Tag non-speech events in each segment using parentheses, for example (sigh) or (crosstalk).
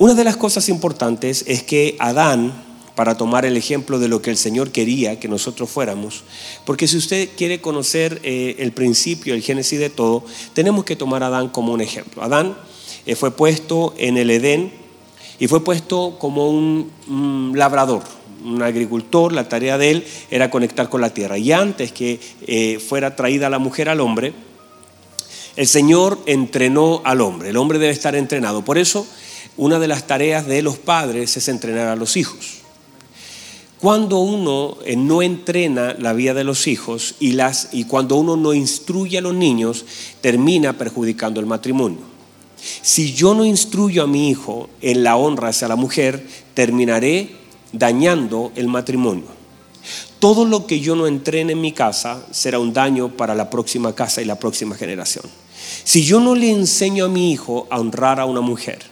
Una de las cosas importantes es que Adán, para tomar el ejemplo de lo que el Señor quería que nosotros fuéramos, porque si usted quiere conocer eh, el principio, el génesis de todo, tenemos que tomar a Adán como un ejemplo. Adán eh, fue puesto en el Edén y fue puesto como un, labrador, un agricultor, la tarea de él era conectar con la tierra. Y antes que eh, fuera traída la mujer al hombre, el Señor entrenó al hombre, el hombre debe estar entrenado. Por eso, una de las tareas de los padres es entrenar a los hijos. Cuando uno eh, no entrena la vida de los hijos y, las, y cuando uno no instruye a los niños, termina perjudicando el matrimonio. Si yo no instruyo a mi hijo en la honra hacia la mujer, terminaré dañando el matrimonio. Todo lo que yo no entrene en mi casa será un daño para la próxima casa y la próxima generación. Si yo no le enseño a mi hijo a honrar a una mujer,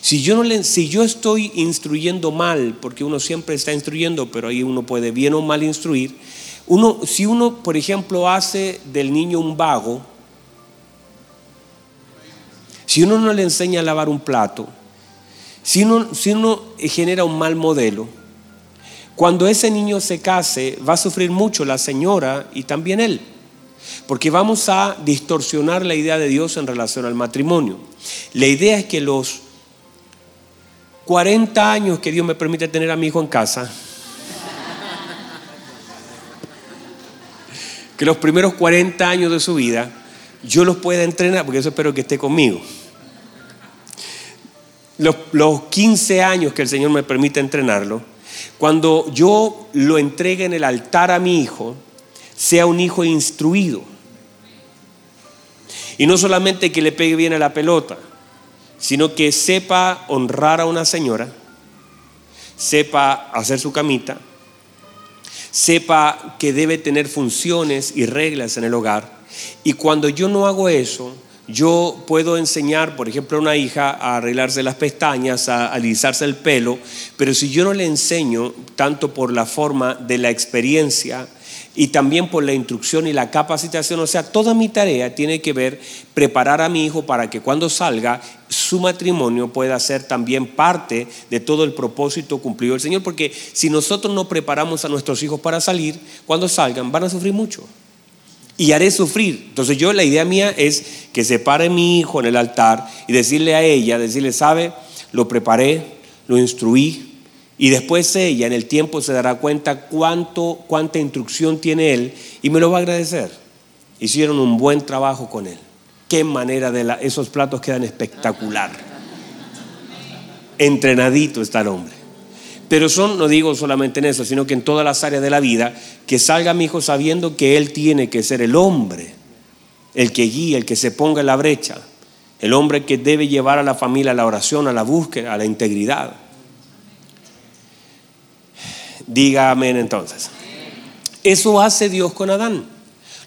si yo, no le, si yo estoy instruyendo mal, porque uno siempre está instruyendo, pero ahí uno puede bien o mal instruir, uno, si uno, por ejemplo, hace del niño un vago, si uno no le enseña a lavar un plato, si uno, si uno genera un mal modelo, cuando ese niño se case va a sufrir mucho la señora y también él, porque vamos a distorsionar la idea de Dios en relación al matrimonio. La idea es que los 40 años que Dios me permite tener a mi hijo en casa, que los primeros 40 años de su vida yo los pueda entrenar, porque eso espero que esté conmigo los, 15 años que el Señor me permite entrenarlo, cuando yo lo entregue en el altar a mi hijo, sea un hijo instruido. Y no solamente que le pegue bien a la pelota, sino que sepa honrar a una señora, sepa hacer su camita, sepa que debe tener funciones y reglas en el hogar. Y cuando yo no hago eso, yo puedo enseñar, por ejemplo, a una hija a arreglarse las pestañas, a alisarse el pelo, pero si yo no le enseño, tanto por la forma de la experiencia y también por la instrucción y la capacitación, o sea, toda mi tarea tiene que ver preparar a mi hijo para que cuando salga su matrimonio pueda ser también parte de todo el propósito cumplido del Señor, porque si nosotros no preparamos a nuestros hijos para salir, cuando salgan van a sufrir mucho. Y haré sufrir. Entonces yo la idea mía es que se pare mi hijo en el altar y decirle a ella, decirle, sabe, lo preparé, lo instruí y después ella en el tiempo se dará cuenta cuánto, cuánta instrucción tiene él y me lo va a agradecer. Hicieron un buen trabajo con él. Qué manera de la, esos platos quedan espectacular. Entrenadito está el hombre. Pero son, no digo solamente en eso, sino que en todas las áreas de la vida, que salga mi hijo sabiendo que él tiene que ser el hombre, el que guía, el que se ponga en la brecha, el hombre que debe llevar a la familia a la oración, a la búsqueda, a la integridad. Diga amén entonces. Eso hace Dios con Adán.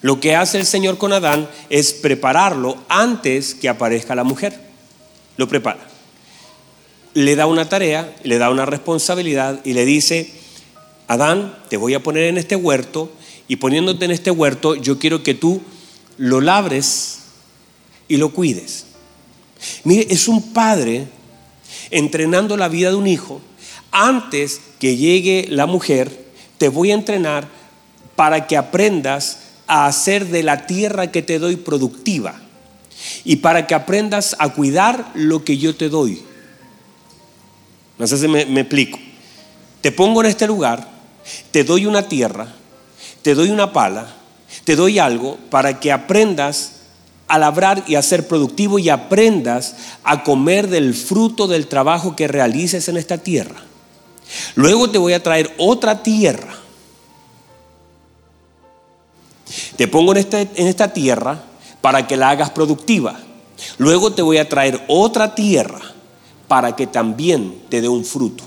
Lo que hace el Señor con Adán es prepararlo antes que aparezca la mujer. Lo prepara le da una tarea, le da una responsabilidad y le dice, Adán, te voy a poner en este huerto y poniéndote en este huerto, yo quiero que tú lo labres y lo cuides. Mire, es un padre entrenando la vida de un hijo. Antes que llegue la mujer, te voy a entrenar para que aprendas a hacer de la tierra que te doy productiva y para que aprendas a cuidar lo que yo te doy. No sé si me, explico. Te pongo en este lugar, te doy una tierra, te doy una pala, te doy algo para que aprendas a labrar y a ser productivo y aprendas a comer del fruto del trabajo que realices en esta tierra. Luego te voy a traer otra tierra. Te pongo en esta, en esta tierra para que la hagas productiva. Luego te voy a traer otra tierra para que también te dé un fruto.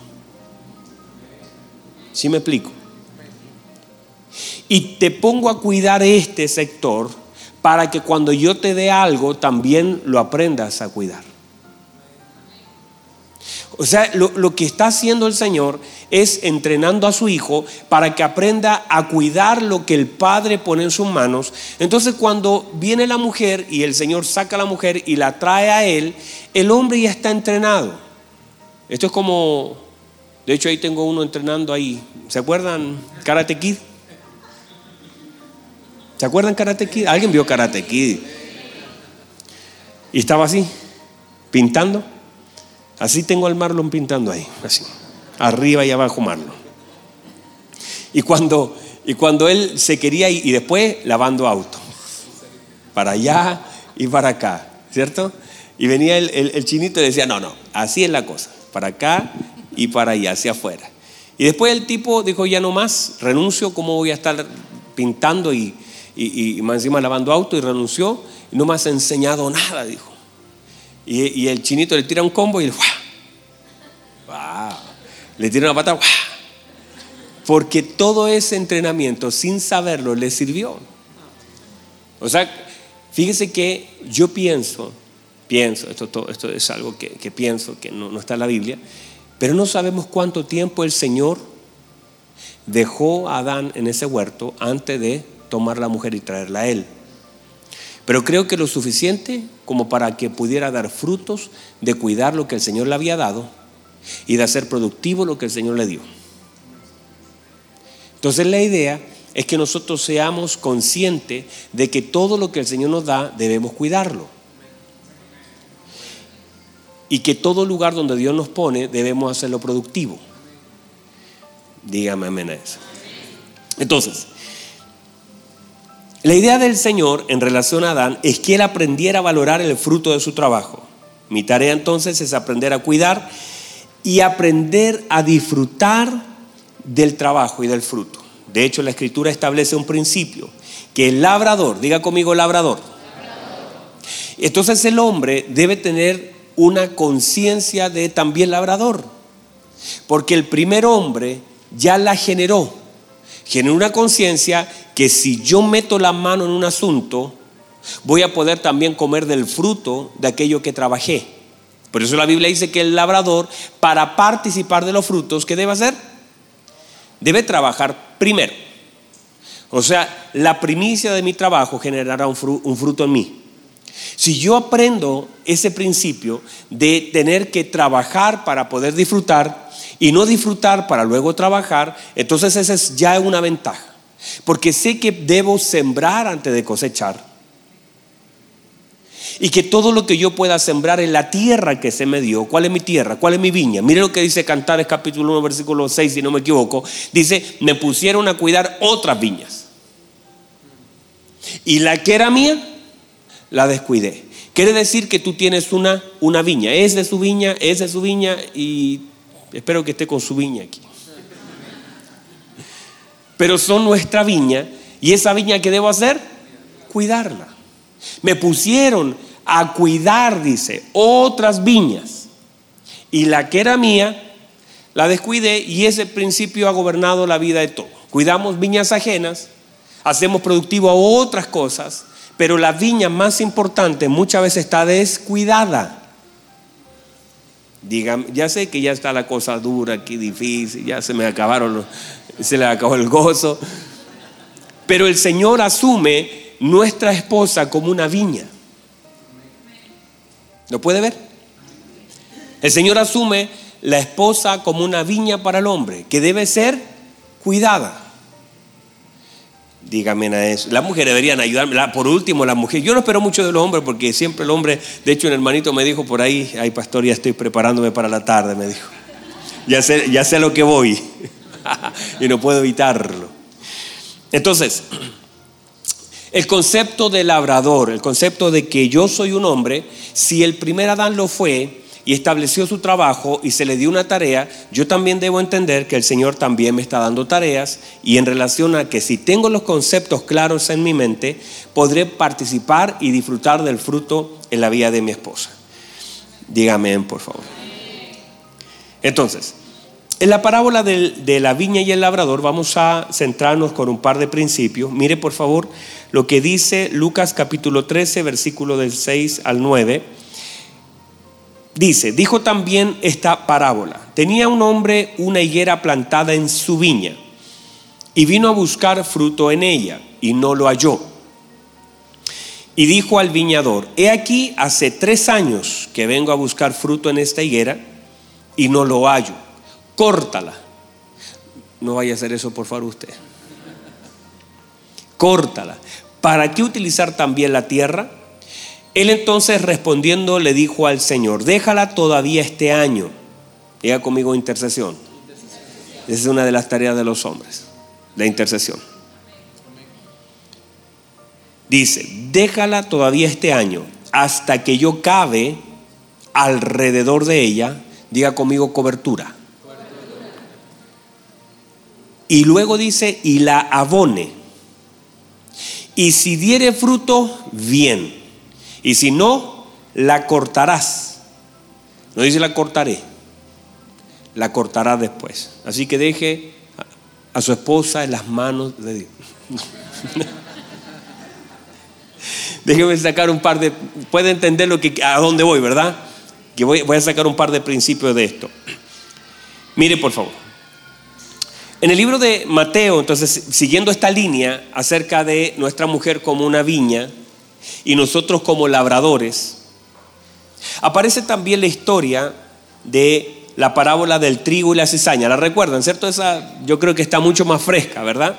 ¿Sí me explico? Y te pongo a cuidar este sector para que cuando yo te dé algo también lo aprendas a cuidar. O sea, lo, que está haciendo el Señor es entrenando a su hijo para que aprenda a cuidar lo que el Padre pone en sus manos. Entonces cuando viene la mujer y el Señor saca a la mujer y la trae a él, el hombre ya está entrenado. Esto es como, de hecho ahí tengo uno entrenando ahí. ¿Se acuerdan Karate Kid? ¿Se acuerdan Karate Kid? ¿Alguien vio Karate Kid? Y estaba así, pintando. Así tengo al Marlon pintando ahí, así. Arriba y abajo Marlon. Y cuando, y cuando él se quería y después lavando auto. Para allá y para acá, ¿cierto? Y venía el, el chinito y decía, no, no, así es la cosa. Para acá y para allá, hacia afuera. Y después el tipo dijo, ya no más, renuncio, ¿cómo voy a estar pintando y, y, más encima lavando auto y renunció, y no me has enseñado nada, dijo. Y, el chinito le tira un combo y le tira una pata, porque todo ese entrenamiento sin saberlo le sirvió. O sea, fíjese que yo pienso, pienso, esto, esto es algo que, pienso, que no, no está en la Biblia, pero no sabemos cuánto tiempo el Señor dejó a Adán en ese huerto antes de tomar la mujer y traerla a él. Pero creo que lo suficiente como para que pudiera dar frutos de cuidar lo que el Señor le había dado y de hacer productivo lo que el Señor le dio. Entonces la idea es que nosotros seamos conscientes de que todo lo que el Señor nos da debemos cuidarlo. Y que todo lugar donde Dios nos pone debemos hacerlo productivo. Dígame amén a eso. Entonces, la idea del Señor en relación a Adán es que él aprendiera a valorar el fruto de su trabajo. Mi tarea entonces es aprender a cuidar y aprender a disfrutar del trabajo y del fruto. De hecho, la escritura establece un principio, que el labrador, diga conmigo labrador. Entonces el hombre debe tener una conciencia de también labrador, porque el primer hombre ya la generó, generó una conciencia que si yo meto la mano en un asunto, voy a poder también comer del fruto de aquello que trabajé. Por eso la Biblia dice que el labrador, para participar de los frutos, ¿qué debe hacer? Debe trabajar primero. O sea, la primicia de mi trabajo generará un, fruto en mí. Si yo aprendo ese principio de tener que trabajar para poder disfrutar y no disfrutar para luego trabajar, entonces esa es ya una ventaja. Porque sé que debo sembrar antes de cosechar. Y que todo lo que yo pueda sembrar en la tierra que se me dio, ¿cuál es mi tierra? ¿Cuál es mi viña? Mire lo que dice Cantares capítulo 1, versículo 6, si no me equivoco. Dice, me pusieron a cuidar otras viñas. Y la que era mía, la descuidé. Quiere decir que tú tienes una, una viña. Es de su viña, es de su viña y espero que esté con su viña aquí pero son nuestra viña y esa viña que debo hacer, cuidarla. Me pusieron a cuidar, dice, otras viñas y la que era mía la descuidé y ese principio ha gobernado la vida de todos. Cuidamos viñas ajenas, hacemos productivo a otras cosas, pero la viña más importante muchas veces está descuidada. Digan, ya sé que ya está la cosa dura aquí, difícil, ya se me acabaron se le acabó el gozo. Pero el Señor asume nuestra esposa como una viña. ¿Lo puede ver? El Señor asume la esposa como una viña para el hombre, que debe ser cuidada. Dígame a eso. Las mujeres deberían ayudarme. Por último, las mujeres. Yo no espero mucho de los hombres porque siempre el hombre, de hecho, un hermanito me dijo por ahí, ay pastor, ya estoy preparándome para la tarde, me dijo. Ya sé, ya sé lo que voy. (laughs) y no puedo evitarlo. Entonces, el concepto de labrador, el concepto de que yo soy un hombre, si el primer Adán lo fue y estableció su trabajo y se le dio una tarea, yo también debo entender que el Señor también me está dando tareas y en relación a que si tengo los conceptos claros en mi mente, podré participar y disfrutar del fruto en la vida de mi esposa. Dígame, por favor. Entonces, en la parábola de, la viña y el labrador vamos a centrarnos con un par de principios. Mire por favor lo que dice Lucas capítulo 13, versículo del 6 al 9. Dice, dijo también esta parábola, tenía un hombre una higuera plantada en su viña y vino a buscar fruto en ella y no lo halló. Y dijo al viñador, he aquí hace tres años que vengo a buscar fruto en esta higuera y no lo hallo. Córtala. No vaya a hacer eso, por favor, usted. Córtala. ¿Para qué utilizar también la tierra? Él entonces respondiendo le dijo al Señor, déjala todavía este año. Llega conmigo intercesión. Esa es una de las tareas de los hombres, la intercesión. Dice, déjala todavía este año hasta que yo cabe alrededor de ella, diga conmigo cobertura. Y luego dice, y la abone. Y si diere fruto, bien y si no, la cortarás. No dice la cortaré, la cortará después. Así que deje a su esposa en las manos de Dios. (laughs) Déjeme sacar un par de... Puede entender lo que, a dónde voy, ¿verdad? Que voy, voy a sacar un par de principios de esto. (clears throat) Mire, por favor. En el libro de Mateo, entonces, siguiendo esta línea acerca de nuestra mujer como una viña, y nosotros como labradores. Aparece también la historia de la parábola del trigo y la cizaña. ¿La recuerdan, cierto? Esa yo creo que está mucho más fresca, ¿verdad?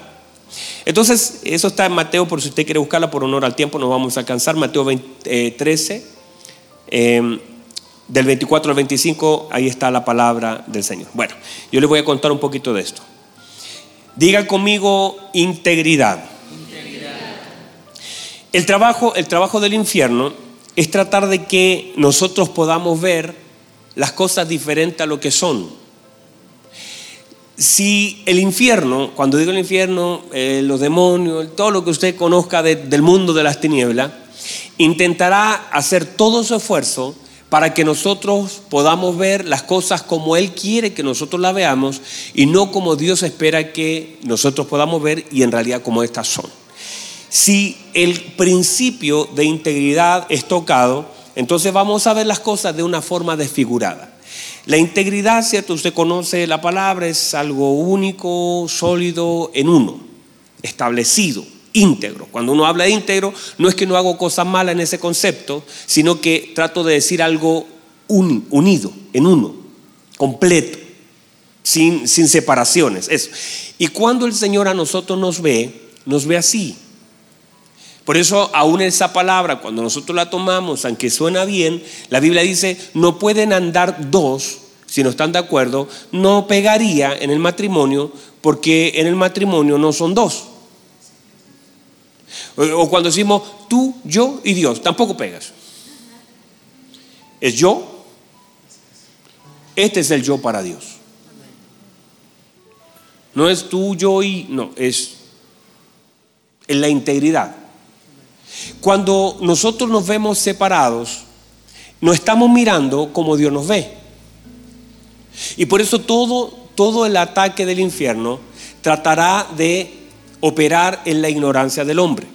Entonces, eso está en Mateo, por si usted quiere buscarla por honor al tiempo, nos vamos a alcanzar. Mateo 13, eh, em, del 24 al 25, ahí está la palabra del Señor. Bueno, yo les voy a contar un poquito de esto. Diga conmigo integridad. El trabajo, el trabajo del infierno es tratar de que nosotros podamos ver las cosas diferentes a lo que son. Si el infierno, cuando digo el infierno, eh, los demonios, todo lo que usted conozca del mundo de las tinieblas, intentará hacer todo su esfuerzo para que nosotros podamos ver las cosas como Él quiere que nosotros las veamos y no como Dios espera que nosotros podamos ver y en realidad como estas son. Si el principio de integridad es tocado, entonces vamos a ver las cosas de una forma desfigurada. La integridad, ¿cierto? Usted conoce la palabra, es algo único, sólido, en uno, establecido, íntegro. Cuando uno habla de íntegro, no es que no hago cosas malas en ese concepto, sino que trato de decir algo unido, en uno, completo, sin, sin separaciones. Eso. Y cuando el Señor a nosotros nos ve, nos ve así, por eso, aún esa palabra, cuando nosotros la tomamos, aunque suena bien, la Biblia dice, no pueden andar dos si no están de acuerdo, no pegaría en el matrimonio, porque en el matrimonio no son dos. O cuando decimos tú, yo y Dios, tampoco pegas. Es yo. Este es el yo para Dios. No es tú, yo y no, es en la integridad. Cuando nosotros nos vemos separados, no estamos mirando como Dios nos ve. Y por eso todo, todo el ataque del infierno tratará de operar en la ignorancia del hombre.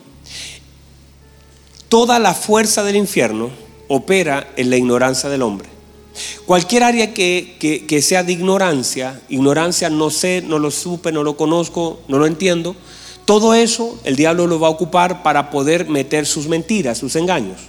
Toda la fuerza del infierno opera en la ignorancia del hombre. Cualquier área que, que sea de ignorancia, ignorancia no sé, no lo supe, no lo conozco, no lo entiendo, todo eso el diablo lo va a ocupar para poder meter sus mentiras, sus engaños.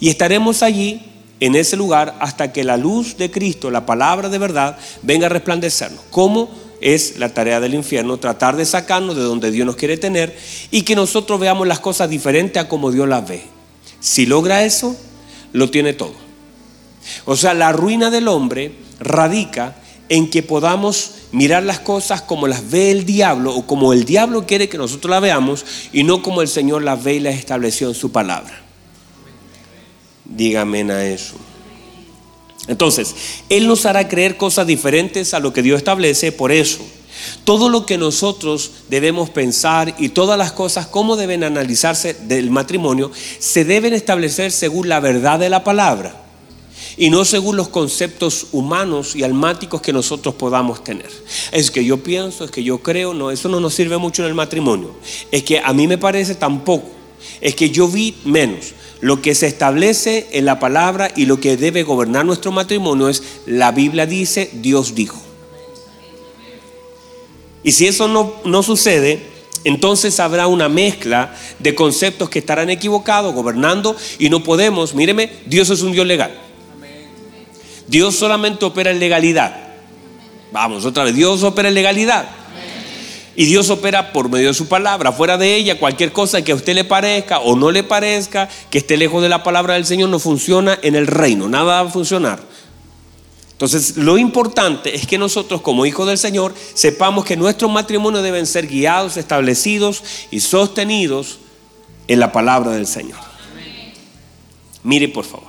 Y estaremos allí, en ese lugar, hasta que la luz de Cristo, la palabra de verdad, venga a resplandecernos. ¿Cómo? Es la tarea del infierno, tratar de sacarnos de donde Dios nos quiere tener y que nosotros veamos las cosas diferentes a como Dios las ve. Si logra eso, lo tiene todo. O sea, la ruina del hombre radica en que podamos mirar las cosas como las ve el diablo o como el diablo quiere que nosotros las veamos y no como el Señor las ve y las estableció en su palabra. Dígame a eso. Entonces, Él nos hará creer cosas diferentes a lo que Dios establece, por eso. Todo lo que nosotros debemos pensar y todas las cosas, cómo deben analizarse del matrimonio, se deben establecer según la verdad de la palabra y no según los conceptos humanos y almáticos que nosotros podamos tener. Es que yo pienso, es que yo creo, no, eso no nos sirve mucho en el matrimonio. Es que a mí me parece tampoco. Es que yo vi menos. Lo que se establece en la palabra y lo que debe gobernar nuestro matrimonio es la Biblia dice, Dios dijo. Y si eso no, no sucede, entonces habrá una mezcla de conceptos que estarán equivocados, gobernando, y no podemos, míreme, Dios es un Dios legal. Dios solamente opera en legalidad. Vamos, otra vez, Dios opera en legalidad. Y Dios opera por medio de su palabra. Fuera de ella, cualquier cosa que a usted le parezca o no le parezca, que esté lejos de la palabra del Señor, no funciona en el reino. Nada va a funcionar. Entonces, lo importante es que nosotros como hijos del Señor sepamos que nuestros matrimonios deben ser guiados, establecidos y sostenidos en la palabra del Señor. Mire, por favor.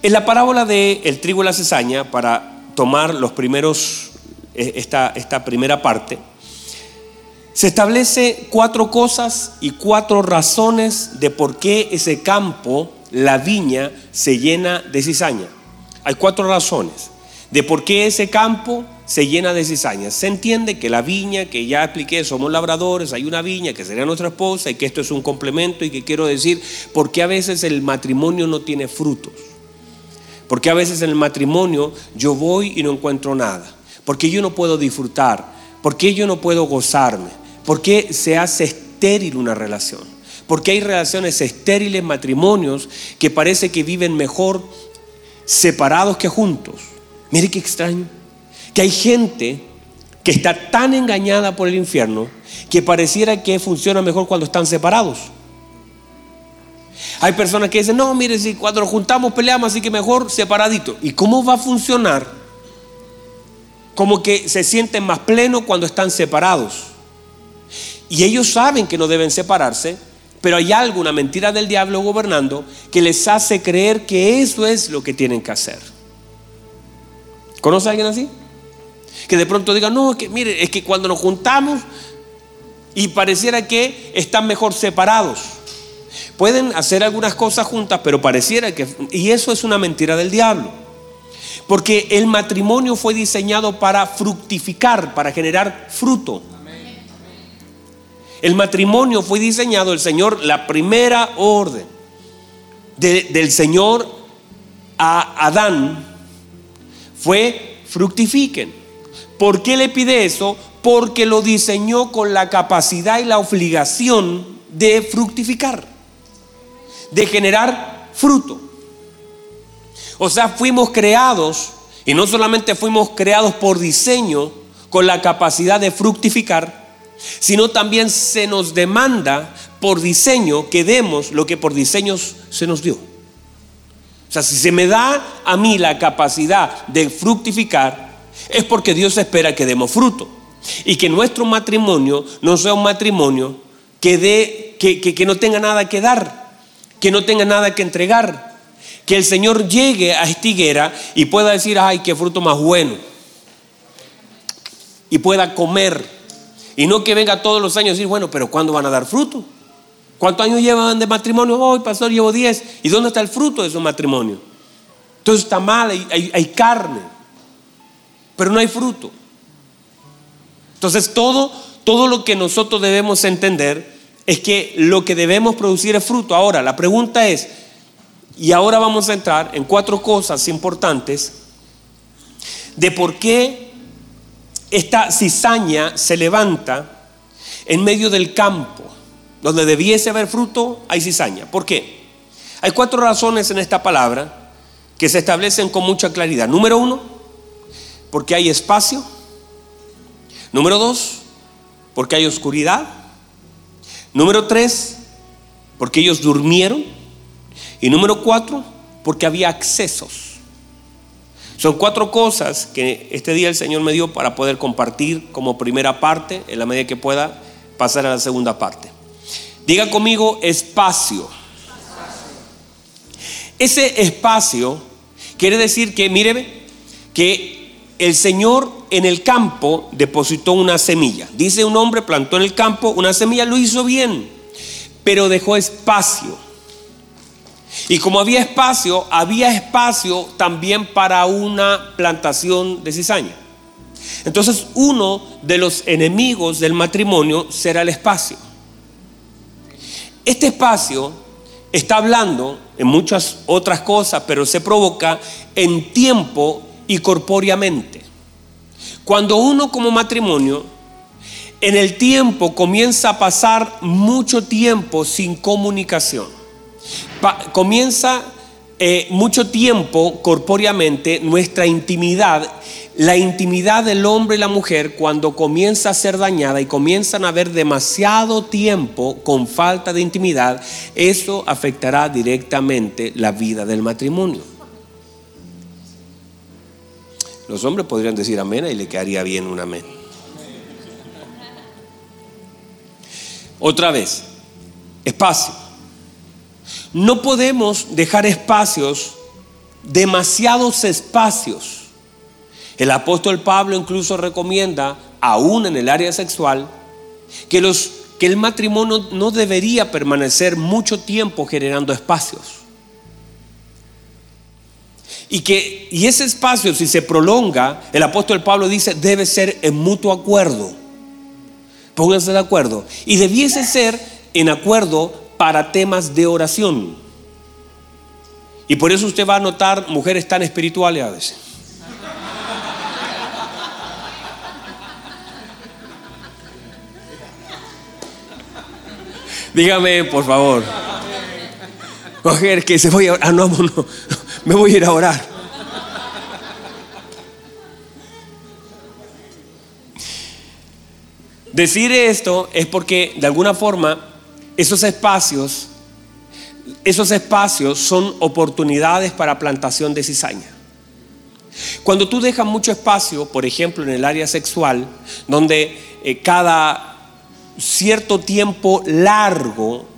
En la parábola de el trigo y la cizaña, para tomar los primeros, eh, esta, esta primera parte, se establece cuatro cosas y cuatro razones de por qué ese campo, la viña, se llena de cizaña. Hay cuatro razones de por qué ese campo se llena de cizañas. Se entiende que la viña, que ya expliqué, somos labradores, hay una viña que sería nuestra esposa y que esto es un complemento y que quiero decir, por qué a veces el matrimonio no tiene frutos. Porque a veces en el matrimonio yo voy y no encuentro nada. Porque yo no puedo disfrutar. Porque yo no puedo gozarme. Porque se hace estéril una relación. Porque hay relaciones estériles, matrimonios, que parece que viven mejor separados que juntos. Mire qué extraño. Que hay gente que está tan engañada por el infierno que pareciera que funciona mejor cuando están separados. Hay personas que dicen, no, mire, si cuando nos juntamos peleamos, así que mejor separadito. ¿Y cómo va a funcionar? Como que se sienten más plenos cuando están separados. Y ellos saben que no deben separarse, pero hay algo, una mentira del diablo gobernando, que les hace creer que eso es lo que tienen que hacer. ¿Conoce a alguien así? Que de pronto diga, no, que mire, es que cuando nos juntamos y pareciera que están mejor separados. Pueden hacer algunas cosas juntas, pero pareciera que... Y eso es una mentira del diablo. Porque el matrimonio fue diseñado para fructificar, para generar fruto. El matrimonio fue diseñado, el Señor, la primera orden del Señor a Adán fue fructifiquen. ¿Por qué le pide eso? Porque lo diseñó con la capacidad y la obligación de fructificar, de generar fruto. O sea, fuimos creados, y no solamente fuimos creados por diseño, con la capacidad de fructificar, sino también se nos demanda por diseño que demos lo que por diseño se nos dio. O sea, si se me da a mí la capacidad de fructificar, es porque Dios espera que demos fruto. Y que nuestro matrimonio no sea un matrimonio que, dé, que, que no tenga nada que dar, que no tenga nada que entregar. Que el Señor llegue a esta higuera y pueda decir, ay, qué fruto más bueno. Y pueda comer y no que venga todos los años y decir, bueno, pero ¿cuándo van a dar fruto? ¿Cuántos años llevan de matrimonio? Hoy, pastor, llevo 10. ¿Y dónde está el fruto de su matrimonio? Entonces está mal, hay, hay carne, pero no hay fruto. Entonces todo, todo lo que nosotros debemos entender es que lo que debemos producir es fruto. Ahora, la pregunta es, y ahora vamos a entrar en cuatro cosas importantes de por qué esta cizaña se levanta en medio del campo. Donde debiese haber fruto, hay cizaña. ¿Por qué? Hay cuatro razones en esta palabra que se establecen con mucha claridad. Número uno, porque hay espacio. Número dos, porque hay oscuridad. Número tres, porque ellos durmieron. Y número cuatro, porque había accesos. Son cuatro cosas que este día el Señor me dio para poder compartir como primera parte, en la medida que pueda pasar a la segunda parte. Diga conmigo espacio. Ese espacio quiere decir que, míreme, que el Señor en el campo depositó una semilla. Dice un hombre plantó en el campo una semilla, lo hizo bien, pero dejó espacio. Y como había espacio, había espacio también para una plantación de cizaña. Entonces uno de los enemigos del matrimonio será el espacio. Este espacio está hablando en muchas otras cosas, pero se provoca en tiempo y corpóreamente. Cuando uno como matrimonio en el tiempo comienza a pasar mucho tiempo sin comunicación comienza eh, mucho tiempo corpóreamente nuestra intimidad, la intimidad del hombre y la mujer cuando comienza a ser dañada y comienzan a haber demasiado tiempo con falta de intimidad, eso afectará directamente la vida del matrimonio. Los hombres podrían decir amén y le quedaría bien un amén. Otra vez, espacio. No podemos dejar espacios, demasiados espacios. El apóstol Pablo incluso recomienda, aún en el área sexual, que, los, que el matrimonio no debería permanecer mucho tiempo generando espacios. Y que y ese espacio, si se prolonga, el apóstol Pablo dice, debe ser en mutuo acuerdo. Pónganse de acuerdo. Y debiese ser en acuerdo para temas de oración. Y por eso usted va a notar mujeres tan espirituales a veces. Dígame, por favor. Mujer, que se voy a. Ah, no, no, me voy a ir a orar. Decir esto es porque de alguna forma esos espacios, esos espacios son oportunidades para plantación de cizaña. Cuando tú dejas mucho espacio, por ejemplo en el área sexual, donde eh, cada cierto tiempo largo,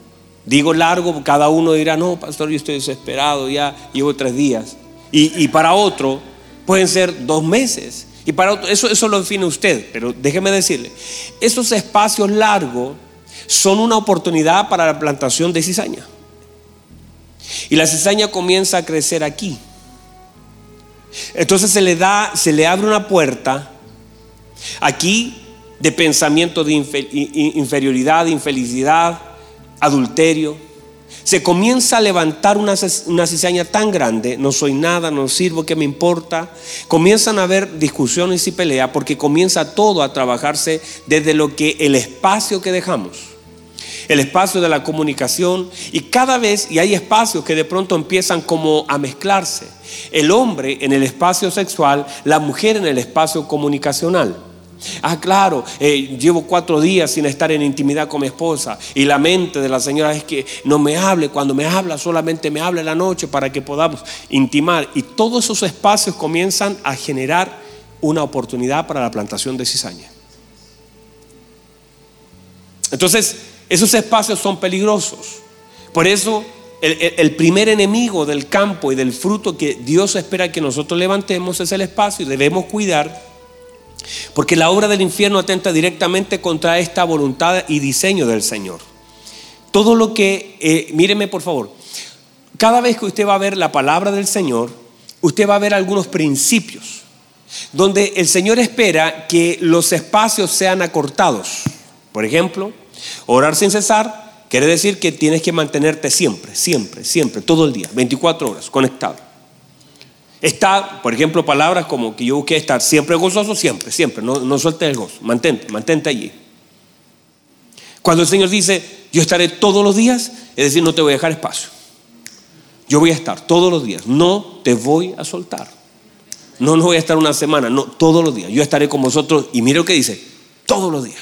digo largo, cada uno dirá, no, pastor, yo estoy desesperado, ya llevo tres días. Y, para otro pueden ser dos meses. Y para otro, eso, eso lo define usted, pero déjeme decirle, esos espacios largos son una oportunidad para la plantación de cizaña. Y la cizaña comienza a crecer aquí. Entonces se le da, se le abre una puerta aquí de pensamiento de inferioridad, de infelicidad, adulterio. Se comienza a levantar una, una, cizaña tan grande, no soy nada, no sirvo, ¿qué me importa? Comienzan a haber discusiones y peleas porque comienza todo a trabajarse desde lo que el espacio que dejamos el espacio de la comunicación y cada vez, y hay espacios que de pronto empiezan como a mezclarse. El hombre en el espacio sexual, la mujer en el espacio comunicacional. Ah, claro, eh, llevo cuatro días sin estar en intimidad con mi esposa y la mente de la señora es que no me hable, cuando me habla solamente me habla en la noche para que podamos intimar. Y todos esos espacios comienzan a generar una oportunidad para la plantación de cizaña. Entonces, esos espacios son peligrosos. Por eso el, primer enemigo del campo y del fruto que Dios espera que nosotros levantemos es el espacio y debemos cuidar. Porque la obra del infierno atenta directamente contra esta voluntad y diseño del Señor. Todo lo que, eh, míreme por favor, cada vez que usted va a ver la palabra del Señor, usted va a ver algunos principios donde el Señor espera que los espacios sean acortados. Por ejemplo, Orar sin cesar quiere decir que tienes que mantenerte siempre, siempre, siempre, todo el día, 24 horas, conectado. Está, por ejemplo, palabras como que yo busqué estar siempre gozoso, siempre, siempre, no, no sueltes el gozo, mantente, mantente allí. Cuando el Señor dice, yo estaré todos los días, es decir, no te voy a dejar espacio. Yo voy a estar todos los días, no te voy a soltar. No, no voy a estar una semana, no, todos los días. Yo estaré con vosotros y mire lo que dice, todos los días.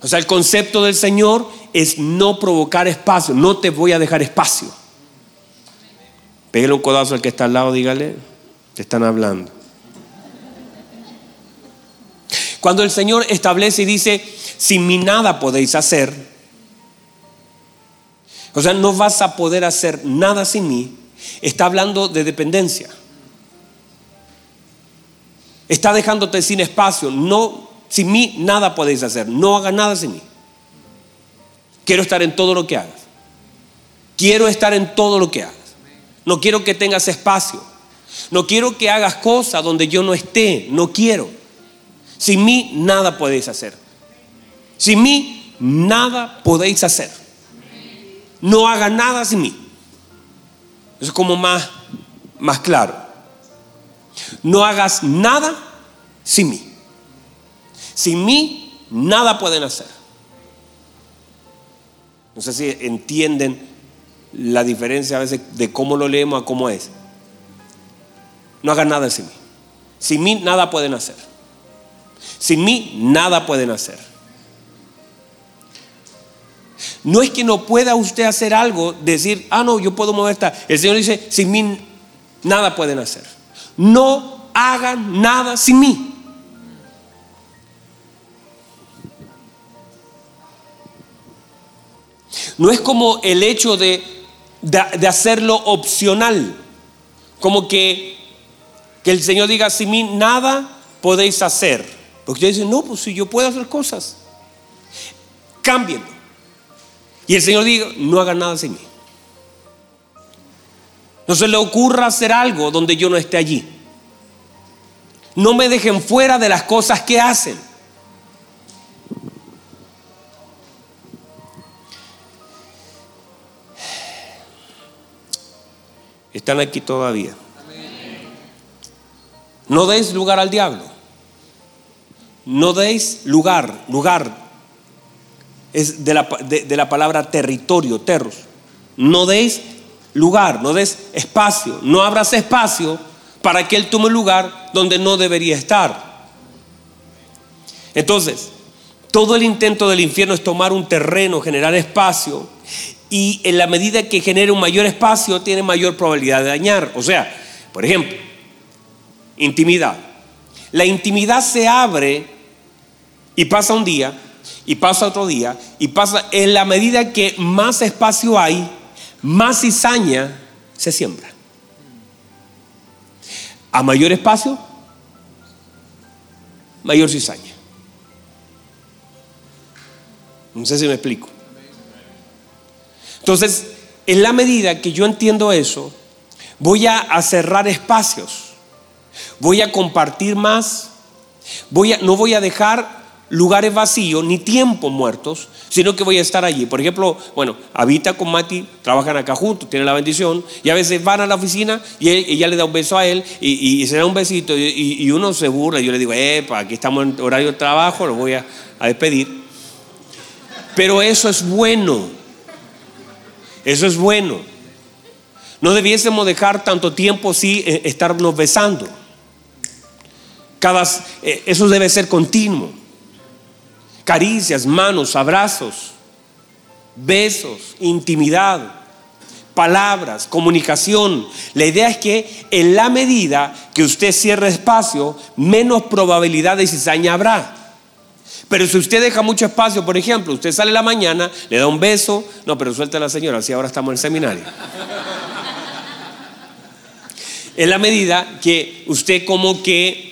O sea, el concepto del Señor es no provocar espacio, no te voy a dejar espacio. Pégale un codazo al que está al lado, dígale, te están hablando. Cuando el Señor establece y dice, sin mí nada podéis hacer, o sea, no vas a poder hacer nada sin mí, está hablando de dependencia. Está dejándote sin espacio, no sin mí nada podéis hacer. No hagas nada sin mí. Quiero estar en todo lo que hagas. Quiero estar en todo lo que hagas. No quiero que tengas espacio. No quiero que hagas cosas donde yo no esté. No quiero. Sin mí nada podéis hacer. Sin mí nada podéis hacer. No hagas nada sin mí. Eso es como más, más claro. No hagas nada sin mí. Sin mí, nada pueden hacer. No sé si entienden la diferencia a veces de cómo lo leemos a cómo es. No hagan nada sin mí. Sin mí nada pueden hacer. Sin mí nada pueden hacer. No es que no pueda usted hacer algo, decir, ah, no, yo puedo mover esta. El Señor dice, sin mí nada pueden hacer. No hagan nada sin mí. No es como el hecho de, de, hacerlo opcional, como que, que el Señor diga, sin mí nada podéis hacer. Porque ustedes dicen, no, pues si yo puedo hacer cosas, cámbienlo. Y el Señor diga, no hagan nada sin mí. No se le ocurra hacer algo donde yo no esté allí. No me dejen fuera de las cosas que hacen. Están aquí todavía. No deis lugar al diablo. No deis lugar, lugar, es de la, palabra territorio, terros. No deis lugar, no des espacio, no abras espacio para que Él tome lugar donde no debería estar. Entonces, todo el intento del infierno es tomar un terreno, generar espacio, y en la medida que genere un mayor espacio, tiene mayor probabilidad de dañar. O sea, por ejemplo, intimidad. La intimidad se abre y pasa un día, y pasa otro día, y pasa en la medida que más espacio hay, más cizaña se siembra. A mayor espacio, mayor cizaña. No sé si me explico. Entonces, en la medida que yo entiendo eso, voy a, cerrar espacios, voy a compartir más, voy a, no voy a dejar lugares vacíos ni tiempos muertos, sino que voy a estar allí. Por ejemplo, bueno, Habita con Mati, trabajan acá juntos, tienen la bendición, y a veces van a la oficina y ella le da un beso a él y, se da un besito y, uno se burla. Yo le digo, epa, aquí estamos en horario de trabajo, lo voy a despedir. Pero eso es bueno. Eso es bueno. No debiésemos dejar tanto tiempo sí eh, estarnos besando. Cada, eh, eso debe ser continuo caricias, manos, abrazos, besos, intimidad, palabras, comunicación. La idea es que en la medida que usted cierre espacio, menos probabilidad de cizaña habrá. Pero si usted deja mucho espacio, por ejemplo, usted sale la mañana, le da un beso, no, pero suelta a la señora, así ahora estamos en el seminario. en la medida que usted como que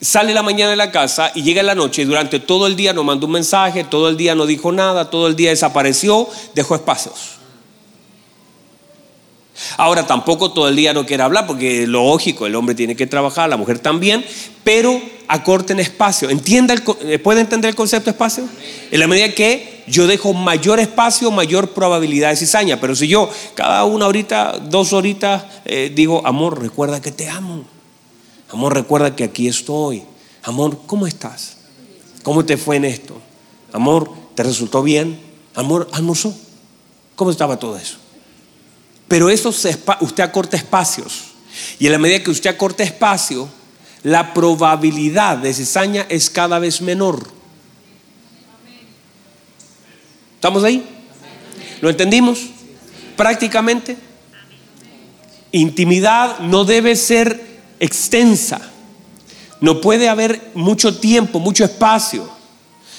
sale la mañana de la casa y llega en la noche y durante todo el día no mandó un mensaje, todo el día no dijo nada, todo el día desapareció, dejó espacios. Ahora tampoco todo el día no quiere hablar porque lógico, el hombre tiene que trabajar, la mujer también, pero acorten espacio. ¿Entienda eh, ¿Puede entender el concepto de espacio? En la medida que yo dejo mayor espacio, mayor probabilidad de cizaña. Pero si yo cada una horita, dos horitas, eh, digo, amor, recuerda que te amo. Amor, recuerda que aquí estoy. Amor, ¿cómo estás? ¿Cómo te fue en esto? Amor, ¿te resultó bien? Amor, almorzó. ¿Cómo estaba todo eso? Pero eso se, usted acorta espacios. Y en la medida que usted acorta espacio, la probabilidad de cizaña es cada vez menor. ¿Estamos ahí? ¿Lo entendimos? Prácticamente. Intimidad no debe ser extensa. No puede haber mucho tiempo, mucho espacio.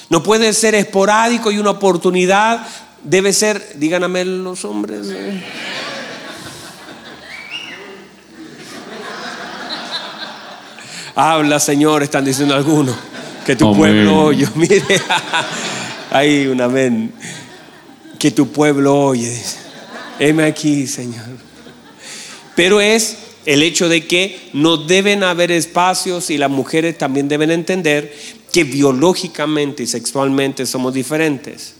No puede ser esporádico y una oportunidad debe ser, díganme los hombres. Eh. Habla, Señor, están diciendo algunos. Que tu pueblo oye. (laughs) Mire, hay un amén. Que tu pueblo oye. Heme aquí, Señor. Pero es el hecho de que no deben haber espacios y las mujeres también deben entender que biológicamente y sexualmente somos diferentes.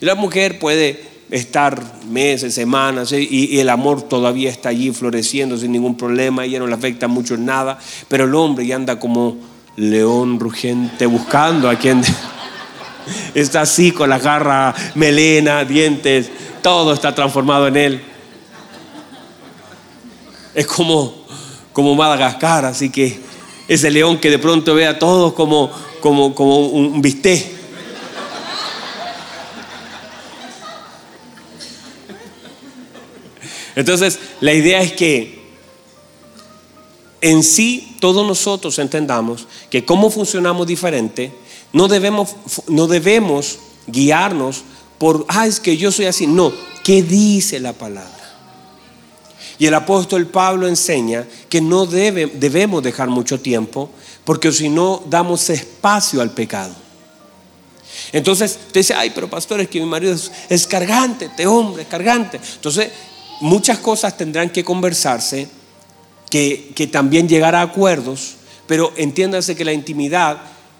La mujer puede estar meses, semanas y, el amor todavía está allí floreciendo sin ningún problema, ella no le afecta mucho en nada, pero el hombre ya anda como león rugiente buscando a quien (laughs) está así con la garra, melena, dientes, Todo está transformado en Él. Es como, como Madagascar, así que ese león que de pronto ve a todos como, como, como un bistec. Entonces, la idea es que en sí todos nosotros entendamos que cómo funcionamos diferente, no debemos, no debemos guiarnos por, ah, es que yo soy así. No, ¿qué dice la palabra? Y el apóstol Pablo enseña que no debe, debemos dejar mucho tiempo, porque si no damos espacio al pecado. Entonces, usted dice, ay, pero pastor, es que mi marido es, es cargante, este hombre es cargante. Entonces, muchas cosas tendrán que conversarse, que, también llegar a acuerdos, pero entiéndase que la intimidad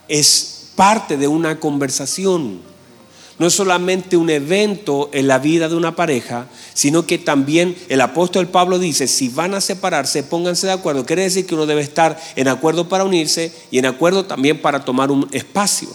es parte de una conversación. No es solamente un evento en la vida de una pareja, sino que también el apóstol Pablo dice, si van a separarse, pónganse de acuerdo. Quiere decir que uno debe estar en acuerdo para unirse y en acuerdo también para tomar un espacio.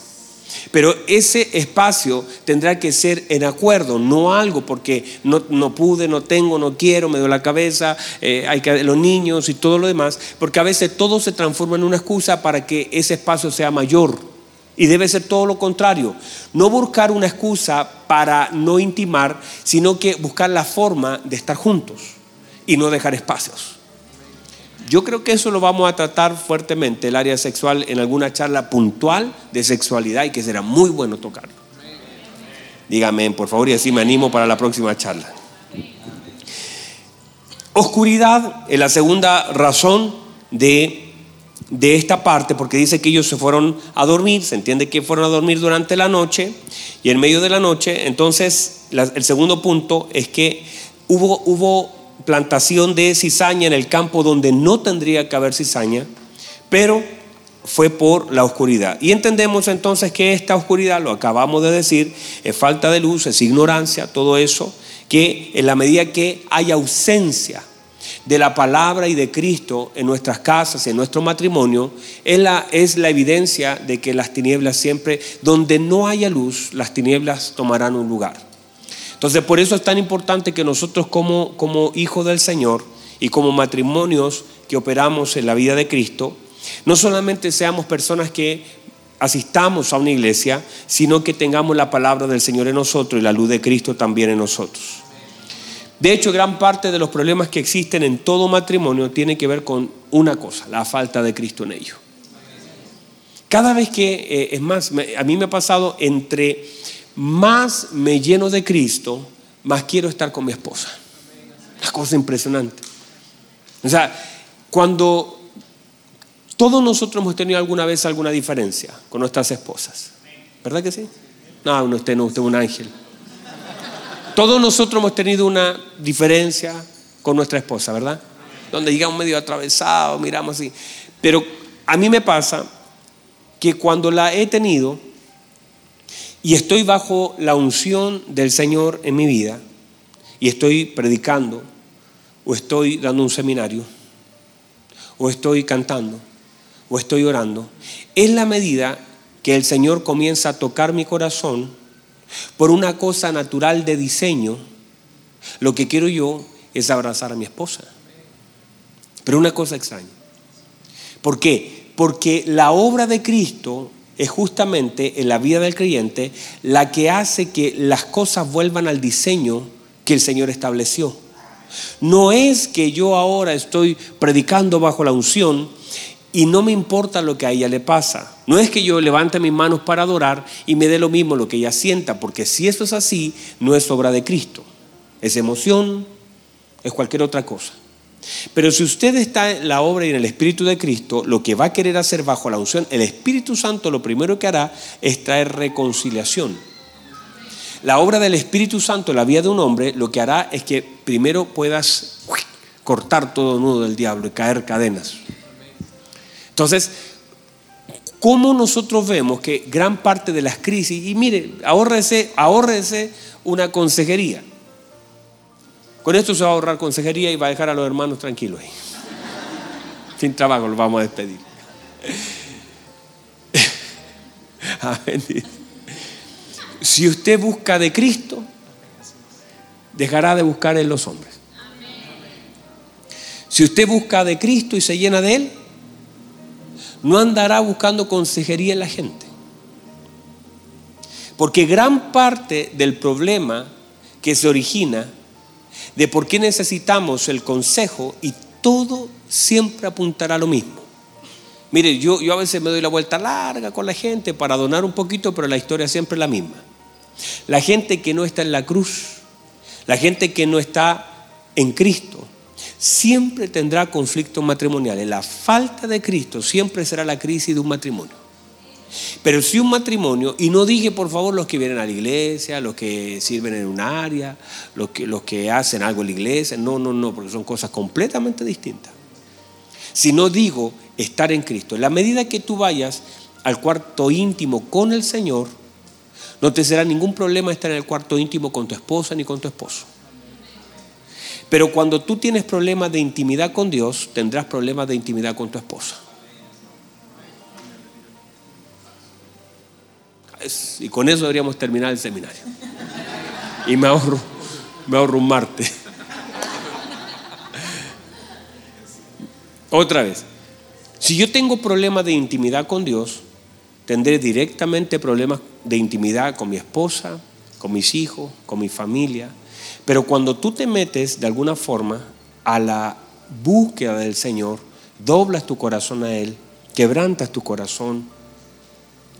Pero ese espacio tendrá que ser en acuerdo, no algo porque no, pude, no tengo, no quiero, me doy la cabeza, eh, hay que los niños y todo lo demás, porque a veces todo se transforma en una excusa para que ese espacio sea mayor. Y debe ser todo lo contrario. No buscar una excusa para no intimar, sino que buscar la forma de estar juntos y no dejar espacios. Yo creo que eso lo vamos a tratar fuertemente, el área sexual, en alguna charla puntual de sexualidad y que será muy bueno tocarlo. Dígame, por favor, y así me animo para la próxima charla. Oscuridad es la segunda razón de, de esta parte, porque dice que ellos se fueron a dormir, se entiende que fueron a dormir durante la noche y en medio de la noche, entonces el segundo punto es que hubo, hubo plantación de cizaña en el campo donde no tendría que haber cizaña, pero fue por la oscuridad. Y entendemos entonces que esta oscuridad, lo acabamos de decir, es falta de luz, es ignorancia, todo eso, que en la medida que hay ausencia de la palabra y de Cristo en nuestras casas, en nuestro matrimonio, es la, es la evidencia de que las tinieblas siempre, donde no haya luz, las tinieblas tomarán un lugar. Entonces, por eso es tan importante que nosotros como, como hijos del Señor y como matrimonios que operamos en la vida de Cristo, no solamente seamos personas que asistamos a una iglesia, sino que tengamos la palabra del Señor en nosotros y la luz de Cristo también en nosotros. De hecho, gran parte de los problemas que existen en todo matrimonio tiene que ver con una cosa, la falta de Cristo en ello. Cada vez que, eh, es más, a mí me ha pasado entre más me lleno de Cristo, más quiero estar con mi esposa. Una cosa impresionante. O sea, cuando todos nosotros hemos tenido alguna vez alguna diferencia con nuestras esposas, ¿verdad que sí? No, usted no, usted es un ángel. Todos nosotros hemos tenido una diferencia con nuestra esposa, ¿verdad? Donde llegamos medio atravesado, miramos así. Pero a mí me pasa que cuando la he tenido, y estoy bajo la unción del Señor en mi vida y estoy predicando o estoy dando un seminario o estoy cantando o estoy orando, es la medida que el Señor comienza a tocar mi corazón por una cosa natural de diseño. Lo que quiero yo es abrazar a mi esposa. Pero una cosa extraña. ¿Por qué? Porque la obra de Cristo es justamente en la vida del creyente la que hace que las cosas vuelvan al diseño que el Señor estableció. No es que yo ahora estoy predicando bajo la unción y no me importa lo que a ella le pasa. No es que yo levante mis manos para adorar y me dé lo mismo lo que ella sienta, porque si eso es así, no es obra de Cristo. Es emoción, es cualquier otra cosa. Pero si usted está en la obra y en el Espíritu de Cristo, lo que va a querer hacer bajo la unción, el Espíritu Santo lo primero que hará es traer reconciliación. La obra del Espíritu Santo en la vida de un hombre lo que hará es que primero puedas cortar todo nudo del diablo y caer cadenas. Entonces, ¿cómo nosotros vemos que gran parte de las crisis, y mire, ahórrese, ahórrese una consejería. Con esto se va a ahorrar consejería y va a dejar a los hermanos tranquilos ahí. Sin trabajo los vamos a despedir. (laughs) Si usted busca de Cristo, dejará de buscar en los hombres. Si usted busca de Cristo y se llena de Él, no andará buscando consejería en la gente. Porque gran parte del problema que se origina de por qué necesitamos el consejo y todo siempre apuntará a lo mismo. Mire, yo, yo a veces me doy la vuelta larga con la gente para donar un poquito, pero la historia siempre es la misma. La gente que no está en la cruz, la gente que no está en Cristo, siempre tendrá conflictos matrimoniales. La falta de Cristo siempre será la crisis de un matrimonio. Pero si un matrimonio, y no dije por favor los que vienen a la iglesia, los que sirven en un área, los que, los que hacen algo en la iglesia, no, no, no, porque son cosas completamente distintas. Si no digo estar en Cristo, en la medida que tú vayas al cuarto íntimo con el Señor, no te será ningún problema estar en el cuarto íntimo con tu esposa ni con tu esposo. Pero cuando tú tienes problemas de intimidad con Dios, tendrás problemas de intimidad con tu esposa. Y con eso deberíamos terminar el seminario. Y me ahorro, me ahorro un. Otra vez, si yo tengo problemas de intimidad con Dios, tendré directamente problemas de intimidad con mi esposa, con mis hijos, con mi familia. Pero cuando tú te metes de alguna forma a la búsqueda del Señor, doblas tu corazón a Él, quebrantas tu corazón,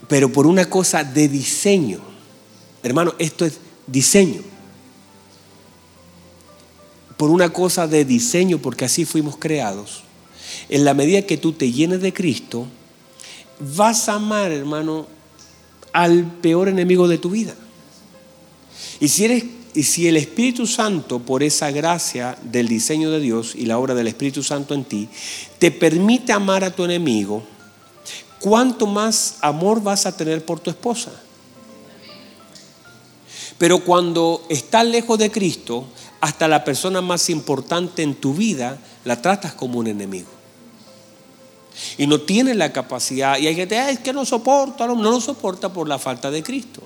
pero por una cosa de diseño. Hermano, esto es diseño. Por una cosa de diseño, porque así fuimos creados. En la medida que tú te llenes de Cristo, vas a amar, hermano, al peor enemigo de tu vida. Y si eres y si el Espíritu Santo, por esa gracia del diseño de Dios y la obra del Espíritu Santo en ti, te permite amar a tu enemigo, ¿cuánto más amor vas a tener por tu esposa? Pero cuando estás lejos de Cristo, hasta la persona más importante en tu vida la tratas como un enemigo. Y no tienes la capacidad, y hay gente, es que no soporta, no, no lo soporta por la falta de Cristo.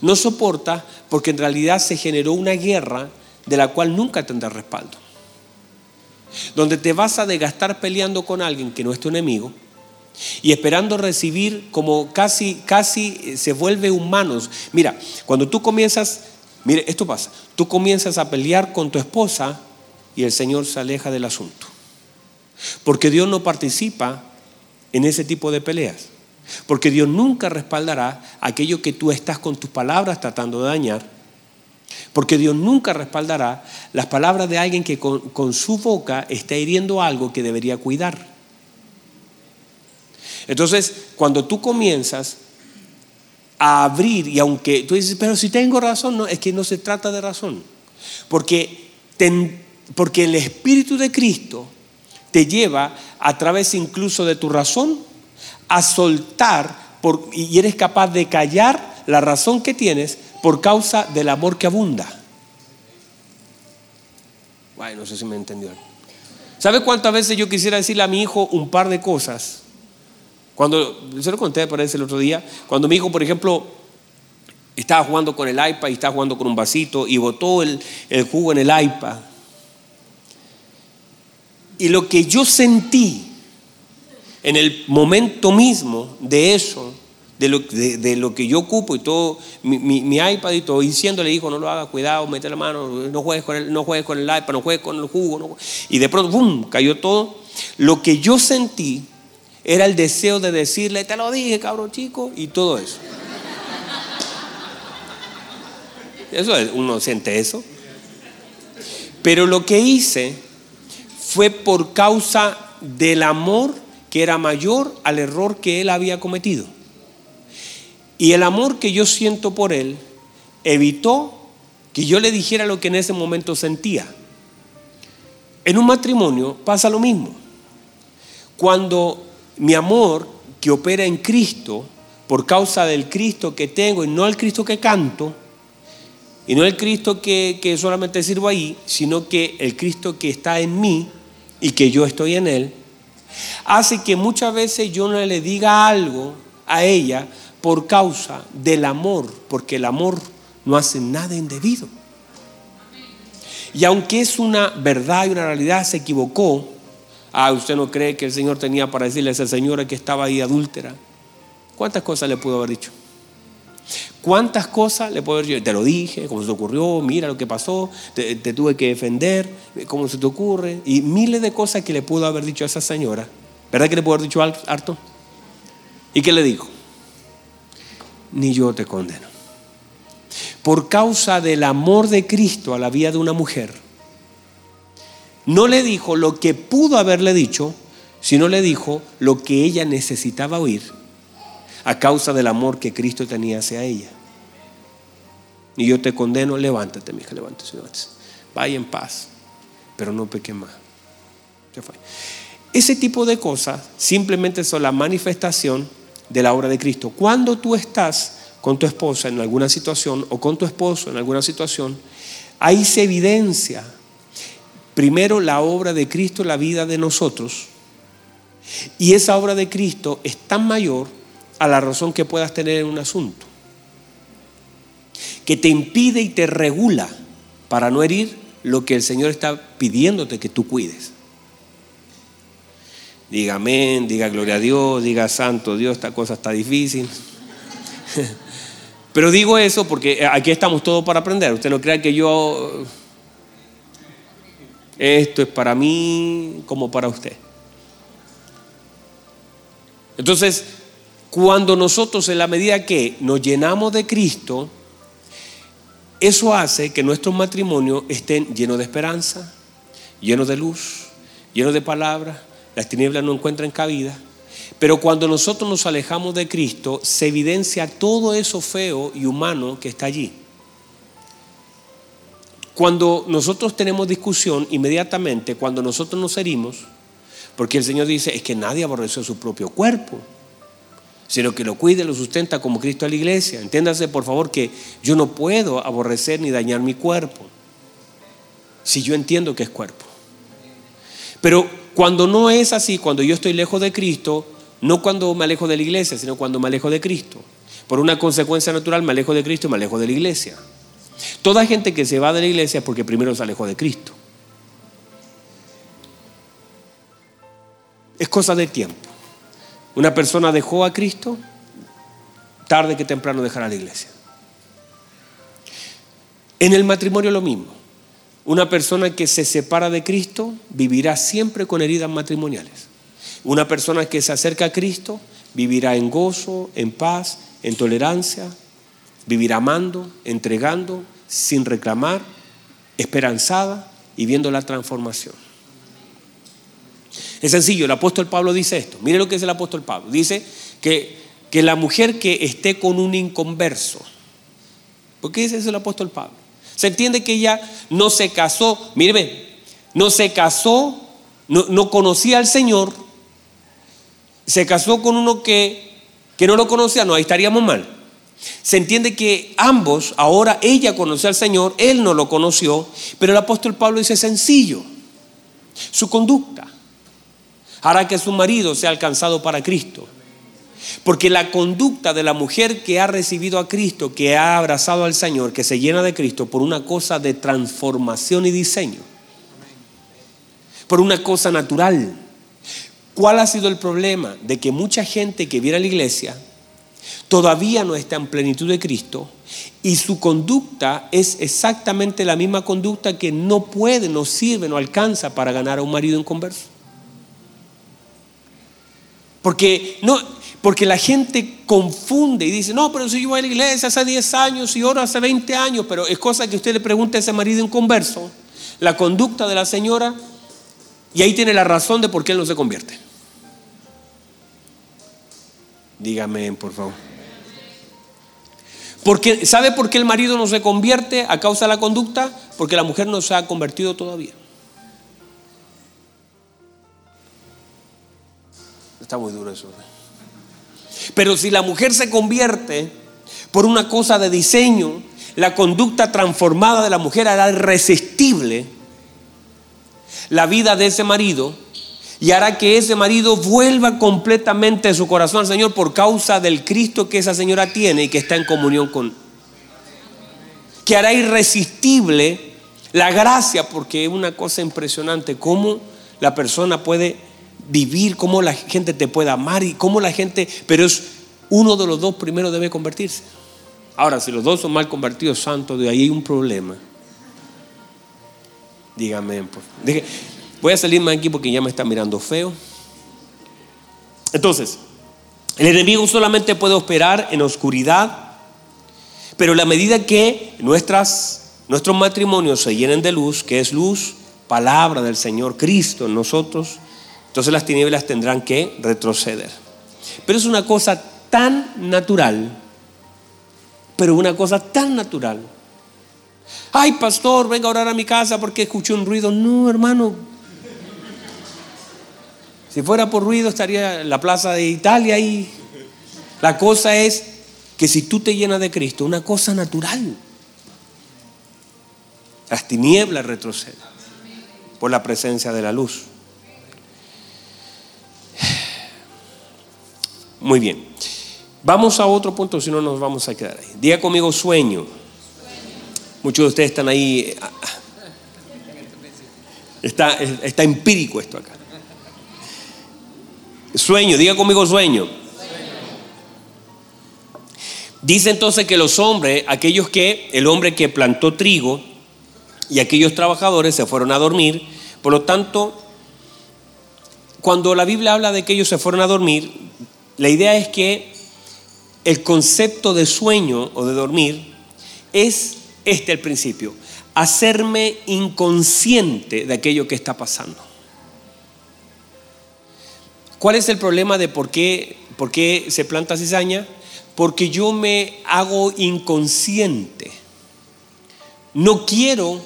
No soporta porque en realidad se generó una guerra de la cual nunca tendrás respaldo. Donde te vas a desgastar peleando con alguien que no es tu enemigo y esperando recibir como casi, casi eh, se vuelve humanos. Mira, cuando tú comienzas, mire, esto pasa, tú comienzas a pelear con tu esposa y el Señor se aleja del asunto. Porque Dios no participa en ese tipo de peleas. Porque Dios nunca respaldará aquello que tú estás con tus palabras tratando de dañar. Porque Dios nunca respaldará las palabras de alguien que con, su boca está hiriendo algo que debería cuidar. Entonces, cuando tú comienzas a abrir, y aunque tú dices, pero si tengo razón, no, es que no se trata de razón. Porque, porque el Espíritu de Cristo te lleva a través incluso de tu razón a soltar por, y eres capaz de callar la razón que tienes por causa del amor que abunda. Ay, no sé si me entendió. ¿Sabe cuántas veces yo quisiera decirle a mi hijo un par de cosas? Cuando, se lo conté, parece, el otro día, cuando mi hijo, por ejemplo, estaba jugando con el iPad y estaba jugando con un vasito y botó el, el jugo en el iPad. Y lo que yo sentí en el momento mismo de eso, de lo, de, lo que yo ocupo y todo, mi, iPad y todo, diciéndole, hijo, no lo haga, cuidado, mete la mano, no juegues con el, no juegues con el iPad, no juegues con el jugo. y de pronto, ¡bum!, cayó todo. Lo que yo sentí era el deseo de decirle, te lo dije, cabrón chico, y todo eso. Eso es, uno siente eso. Pero lo que hice fue por causa del amor que era mayor al error que él había cometido. Y el amor que yo siento por él evitó que yo le dijera lo que en ese momento sentía. En un matrimonio pasa lo mismo. Cuando mi amor que opera en Cristo, por causa del Cristo que tengo y no el Cristo que canto, y no el Cristo que, que solamente sirvo ahí, sino que el Cristo que está en mí y que yo estoy en él, hace que muchas veces yo no le diga algo a ella por causa del amor, porque el amor no hace nada indebido. Y aunque es una verdad y una realidad, se equivocó. Ah, usted no cree que el Señor tenía para decirle a esa señora que estaba ahí adúltera. ¿Cuántas cosas le pudo haber dicho? ¿Cuántas cosas le puedo decir? Te lo dije, cómo se te ocurrió, mira lo que pasó, te, tuve que defender, cómo se te ocurre. Y miles de cosas que le pudo haber dicho a esa señora. ¿Verdad que le pudo haber dicho harto? ¿Y qué le dijo? Ni yo te condeno. Por causa del amor de Cristo a la vida de una mujer, no le dijo lo que pudo haberle dicho, sino le dijo lo que ella necesitaba oír a causa del amor que Cristo tenía hacia ella. Y yo te condeno, levántate, mi hija, levántate, levántate. Vaya en paz, pero no peque más. Ese tipo de cosas simplemente son la manifestación de la obra de Cristo. Cuando tú estás con tu esposa en alguna situación o con tu esposo en alguna situación, ahí se evidencia primero la obra de Cristo en la vida de nosotros. Y esa obra de Cristo es tan mayor a la razón que puedas tener en un asunto, que te impide y te regula para no herir lo que el Señor está pidiéndote que tú cuides. Diga amén, diga gloria a Dios, diga santo Dios, esta cosa está difícil. (laughs) Pero digo eso porque aquí estamos todos para aprender. Usted no crea que yo esto es para mí como para usted. Entonces, cuando nosotros en la medida que nos llenamos de Cristo, eso hace que nuestros matrimonios estén llenos de esperanza, llenos de luz, llenos de palabra, las tinieblas no encuentran cabida. Pero cuando nosotros nos alejamos de Cristo, se evidencia todo eso feo y humano que está allí. Cuando nosotros tenemos discusión, inmediatamente, cuando nosotros nos herimos, porque el Señor dice, es que nadie aborreció su propio cuerpo sino que lo cuide, lo sustenta como Cristo a la iglesia. Entiéndase, por favor, que yo no puedo aborrecer ni dañar mi cuerpo, si yo entiendo que es cuerpo. Pero cuando no es así, cuando yo estoy lejos de Cristo, no cuando me alejo de la iglesia, sino cuando me alejo de Cristo. Por una consecuencia natural me alejo de Cristo y me alejo de la iglesia. Toda gente que se va de la iglesia es porque primero se alejó de Cristo. Es cosa de tiempo. Una persona dejó a Cristo, tarde que temprano dejará la iglesia. En el matrimonio lo mismo. Una persona que se separa de Cristo vivirá siempre con heridas matrimoniales. Una persona que se acerca a Cristo vivirá en gozo, en paz, en tolerancia, vivirá amando, entregando, sin reclamar, esperanzada y viendo la transformación. Es sencillo, el apóstol Pablo dice esto. Mire lo que es el apóstol Pablo. Dice que, que la mujer que esté con un inconverso, ¿por qué dice eso el apóstol Pablo? Se entiende que ella no se casó, mire, no se casó, no, no conocía al Señor, se casó con uno que, que no lo conocía, no, ahí estaríamos mal. Se entiende que ambos, ahora ella conoció al Señor, él no lo conoció, pero el apóstol Pablo dice sencillo, su conducta hará que su marido sea alcanzado para Cristo. Porque la conducta de la mujer que ha recibido a Cristo, que ha abrazado al Señor, que se llena de Cristo por una cosa de transformación y diseño, por una cosa natural. ¿Cuál ha sido el problema? De que mucha gente que viene a la iglesia todavía no está en plenitud de Cristo y su conducta es exactamente la misma conducta que no puede, no sirve, no alcanza para ganar a un marido en converso. Porque, no, porque la gente confunde y dice, no, pero si yo voy a la iglesia hace 10 años y oro hace 20 años, pero es cosa que usted le pregunte a ese marido en converso, la conducta de la señora, y ahí tiene la razón de por qué él no se convierte. Dígame, por favor. Porque, ¿Sabe por qué el marido no se convierte a causa de la conducta? Porque la mujer no se ha convertido todavía. Está muy duro eso. Pero si la mujer se convierte por una cosa de diseño, la conducta transformada de la mujer hará irresistible la vida de ese marido y hará que ese marido vuelva completamente su corazón al Señor por causa del Cristo que esa señora tiene y que está en comunión con. que hará irresistible la gracia, porque es una cosa impresionante cómo la persona puede vivir, cómo la gente te puede amar y cómo la gente, pero es uno de los dos primero debe convertirse. Ahora, si los dos son mal convertidos, santos, de ahí hay un problema. Dígame, pues. voy a salirme aquí porque ya me está mirando feo. Entonces, el enemigo solamente puede operar en oscuridad, pero la medida que nuestras, nuestros matrimonios se llenen de luz, que es luz, palabra del Señor Cristo en nosotros, entonces las tinieblas tendrán que retroceder. Pero es una cosa tan natural, pero una cosa tan natural. Ay, pastor, venga a orar a mi casa porque escuché un ruido. No, hermano, si fuera por ruido estaría en la plaza de Italia y la cosa es que si tú te llenas de Cristo, una cosa natural, las tinieblas retroceden por la presencia de la luz. Muy bien. Vamos a otro punto, si no nos vamos a quedar ahí. Diga conmigo sueño. Muchos de ustedes están ahí. Está, está empírico esto acá. Sueño, diga conmigo sueño. Dice entonces que los hombres, aquellos que, el hombre que plantó trigo y aquellos trabajadores se fueron a dormir, por lo tanto, cuando la Biblia habla de que ellos se fueron a dormir, la idea es que el concepto de sueño o de dormir es este el principio, hacerme inconsciente de aquello que está pasando. ¿Cuál es el problema de por qué, por qué se planta cizaña? Porque yo me hago inconsciente. No quiero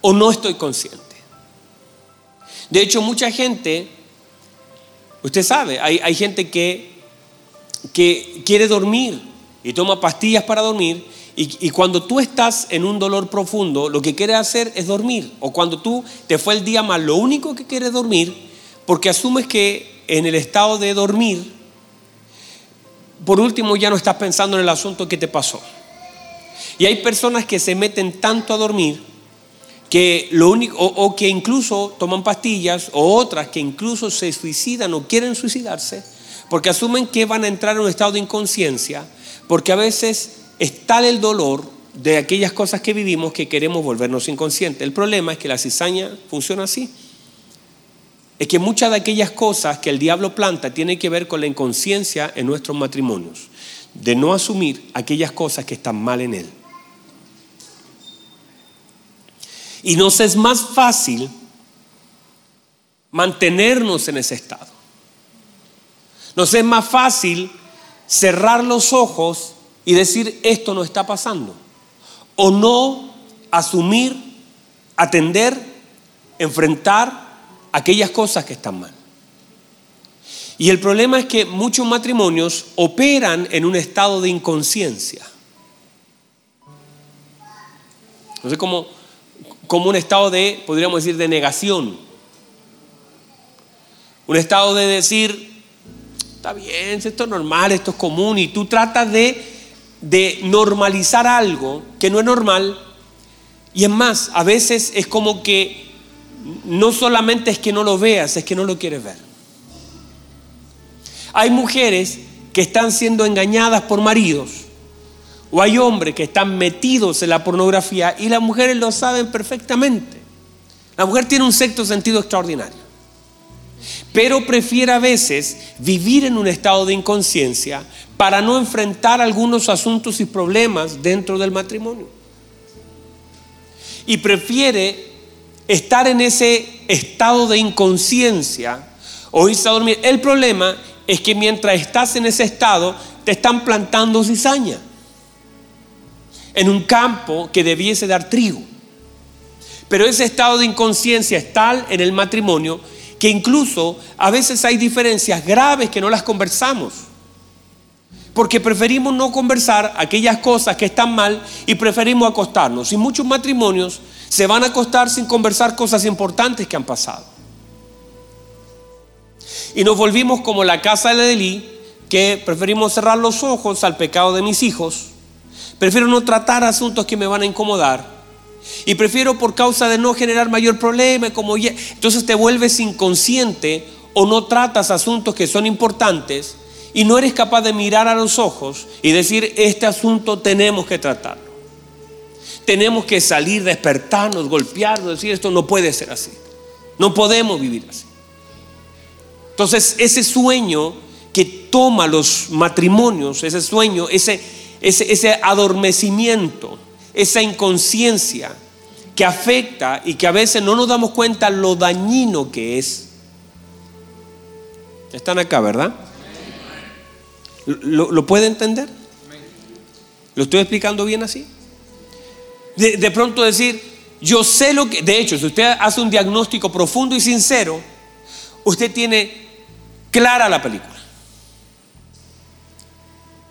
o no estoy consciente. De hecho, mucha gente, usted sabe, hay, hay gente que, que quiere dormir y toma pastillas para dormir y, y, cuando tú estás en un dolor profundo, lo que quiere hacer es dormir. O cuando tú te fue el día mal, lo único que quiere es dormir porque asumes que en el estado de dormir, por último ya no estás pensando en el asunto que te pasó. Y hay personas que se meten tanto a dormir que lo único, o, que incluso toman pastillas, o otras que incluso se suicidan o quieren suicidarse, porque asumen que van a entrar en un estado de inconsciencia, porque a veces es tal el dolor de aquellas cosas que vivimos que queremos volvernos inconscientes. El problema es que la cizaña funciona así es que muchas de aquellas cosas que el diablo planta tienen que ver con la inconsciencia en nuestros matrimonios, de no asumir aquellas cosas que están mal en él. Y nos es más fácil mantenernos en ese estado. Nos es más fácil cerrar los ojos y decir esto no está pasando. O no asumir, atender, enfrentar aquellas cosas que están mal. Y el problema es que muchos matrimonios operan en un estado de inconsciencia. No sé, como, como un estado de, podríamos decir, de negación. Un estado de decir, está bien, esto es normal, esto es común, y tú tratas de, de normalizar algo que no es normal. Y es más, a veces es como que no solamente es que no lo veas, es que no lo quieres ver. Hay mujeres que están siendo engañadas por maridos, o hay hombres que están metidos en la pornografía y las mujeres lo saben perfectamente. La mujer tiene un sexto sentido extraordinario, pero prefiere a veces vivir en un estado de inconsciencia para no enfrentar algunos asuntos y problemas dentro del matrimonio. Y prefiere estar en ese estado de inconsciencia o irse a dormir. El problema es que mientras estás en ese estado, te están plantando cizaña en un campo que debiese dar trigo. Pero ese estado de inconsciencia es tal en el matrimonio que incluso a veces hay diferencias graves que no las conversamos. Porque preferimos no conversar aquellas cosas que están mal y preferimos acostarnos. Y muchos matrimonios se van a acostar sin conversar cosas importantes que han pasado. Y nos volvimos como la casa de Elí, que preferimos cerrar los ojos al pecado de mis hijos, Prefiero no tratar asuntos que me van a incomodar. Y prefiero por causa de no generar mayor problema, como entonces te vuelves inconsciente o no tratas asuntos que son importantes y no eres capaz de mirar a los ojos y decir, este asunto tenemos que tratarlo. Tenemos que salir, despertarnos, golpearnos, decir, esto no puede ser así. No podemos vivir así. Entonces, ese sueño que toma los matrimonios, ese sueño, ese, ese, ese adormecimiento, esa inconsciencia que afecta y que a veces no nos damos cuenta lo dañino que es. Están acá, ¿verdad? ¿Lo, puede entender? ¿Lo estoy explicando bien así? De, de, pronto decir, yo sé lo que, de hecho, si usted hace un diagnóstico profundo y sincero, usted tiene clara la película.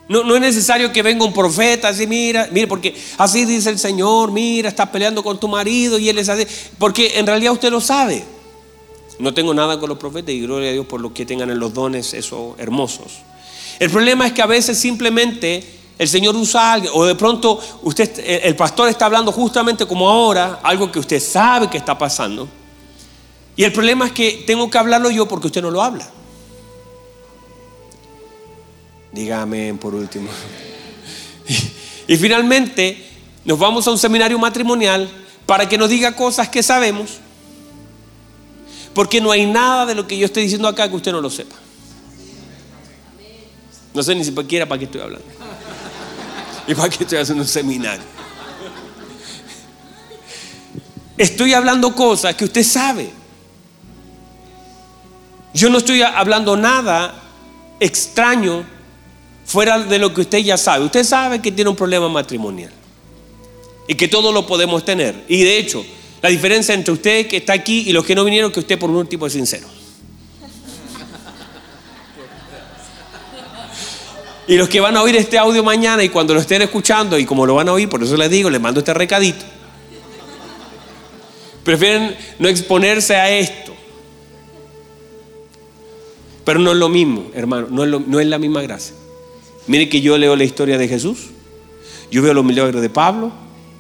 No, no, es necesario que venga un profeta así, mira, mire, porque así dice el Señor, mira, estás peleando con tu marido y él es así, porque en realidad usted lo sabe. No tengo nada con los profetas y gloria a Dios por lo que tengan en los dones esos hermosos. El problema es que a veces simplemente el Señor usa algo, o de pronto usted, el pastor está hablando justamente como ahora, algo que usted sabe que está pasando. Y el problema es que tengo que hablarlo yo porque usted no lo habla. Dígame por último. Y, y finalmente nos vamos a un seminario matrimonial para que nos diga cosas que sabemos, porque no hay nada de lo que yo estoy diciendo acá que usted no lo sepa. No sé ni siquiera para qué estoy hablando. ¿Y para qué estoy haciendo un seminario? Estoy hablando cosas que usted sabe. Yo no estoy hablando nada extraño fuera de lo que usted ya sabe. Usted sabe que tiene un problema matrimonial y que todos lo podemos tener. Y de hecho, la diferencia entre usted que está aquí y los que no vinieron que usted por un tipo es sincero. Y los que van a oír este audio mañana y cuando lo estén escuchando, y como lo van a oír, por eso les digo, les mando este recadito. Prefieren no exponerse a esto. Pero no es lo mismo, hermano, no es, no es la misma gracia. Mire que yo leo la historia de Jesús, yo veo los milagros de Pablo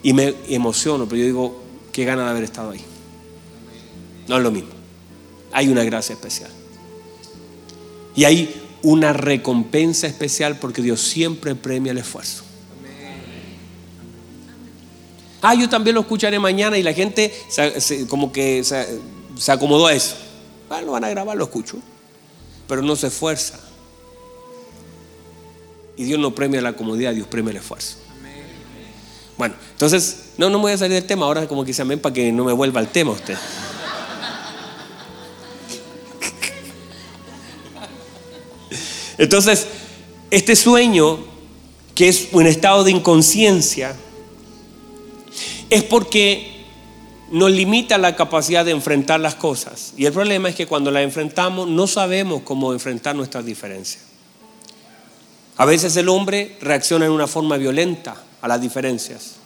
y me emociono, pero yo digo, qué gana de haber estado ahí. No es lo mismo. Hay una gracia especial. Y hay una recompensa especial porque Dios siempre premia el esfuerzo. Ah, yo también lo escucharé mañana y la gente como que se, acomodó a eso. Ah, lo van a grabar, lo escucho. Pero no se esfuerza. Y Dios no premia la comodidad, Dios premia el esfuerzo. Bueno, entonces, no, no me voy a salir del tema. Ahora como que se amén para que no me vuelva al tema usted. Entonces, este sueño, que es un estado de inconsciencia, es porque nos limita la capacidad de enfrentar las cosas. Y el problema es que cuando las enfrentamos no sabemos cómo enfrentar nuestras diferencias. A veces el hombre reacciona en una forma violenta a las diferencias,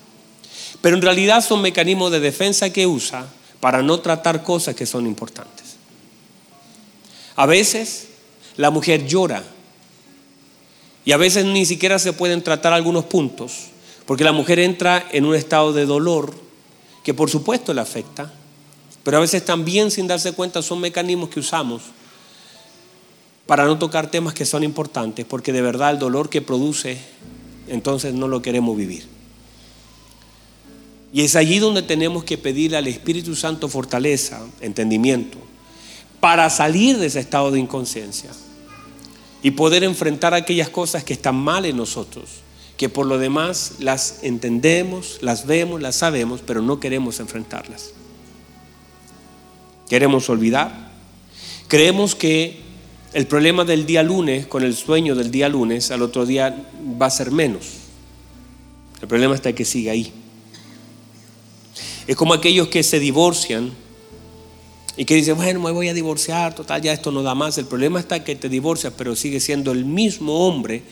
pero en realidad son mecanismos de defensa que usa para no tratar cosas que son importantes. A veces la mujer llora y a veces ni siquiera se pueden tratar algunos puntos, porque la mujer entra en un estado de dolor que por supuesto le afecta, pero a veces también sin darse cuenta son mecanismos que usamos para no tocar temas que son importantes, porque de verdad el dolor que produce, entonces no lo queremos vivir. Y es allí donde tenemos que pedirle al Espíritu Santo fortaleza, entendimiento, para salir de ese estado de inconsciencia y poder enfrentar aquellas cosas que están mal en nosotros, que por lo demás las entendemos, las vemos, las sabemos, pero no queremos enfrentarlas. Queremos olvidar. Creemos que el problema del día lunes, con el sueño del día lunes, al otro día va a ser menos. El problema está que sigue ahí. Es como aquellos que se divorcian y que dice, bueno, me voy a divorciar, total, ya esto no da más. El problema está que te divorcias, pero sigue siendo el mismo hombre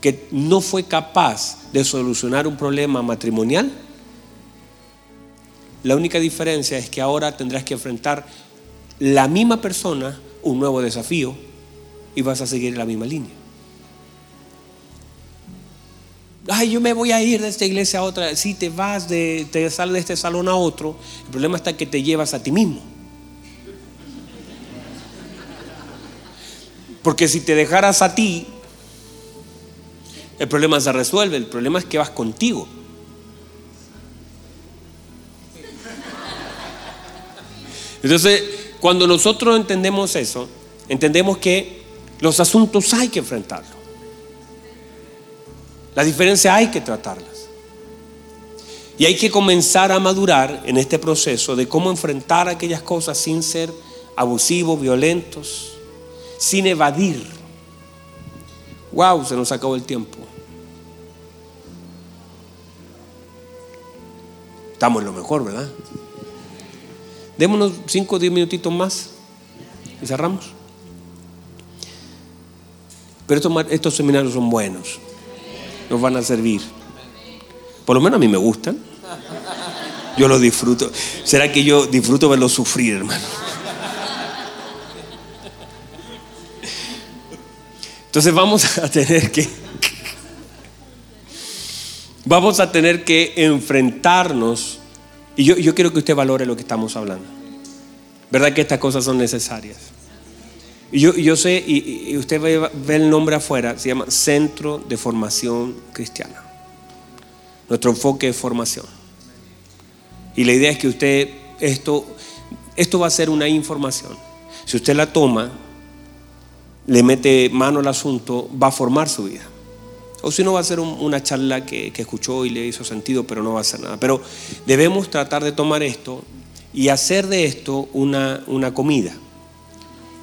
que no fue capaz de solucionar un problema matrimonial. La única diferencia es que ahora tendrás que enfrentar la misma persona un nuevo desafío y vas a seguir la misma línea. ay, yo me voy a ir de esta iglesia a otra. Si te vas, de, te sales de este salón a otro, el problema está que te llevas a ti mismo. Porque si te dejaras a ti, el problema se resuelve. El problema es que vas contigo. Entonces, cuando nosotros entendemos eso, entendemos que los asuntos hay que enfrentarlos. La diferencia hay que tratarlas. Y hay que comenzar a madurar en este proceso de cómo enfrentar aquellas cosas sin ser abusivos, violentos, sin evadir. Wow, se nos acabó el tiempo. Estamos en lo mejor, ¿verdad? Démonos 5 o 10 minutitos más y cerramos. Pero estos, estos seminarios son buenos, nos van a servir. Por lo menos a mí me gustan. Yo los disfruto. ¿Será que yo disfruto verlos sufrir, hermano? Entonces vamos a tener que vamos a tener que enfrentarnos y yo, yo, quiero que usted valore lo que estamos hablando. ¿Verdad que estas cosas son necesarias? Y yo, yo sé, y, usted ve, ve, el nombre afuera, se llama Centro de Formación Cristiana. Nuestro enfoque es formación. Y la idea es que usted, esto, esto va a ser una información. Si usted la toma, le mete mano al asunto, va a formar su vida. O si no, va a ser un, una charla que, escuchó y le hizo sentido, pero no va a hacer nada. Pero debemos tratar de tomar esto y hacer de esto una, una comida.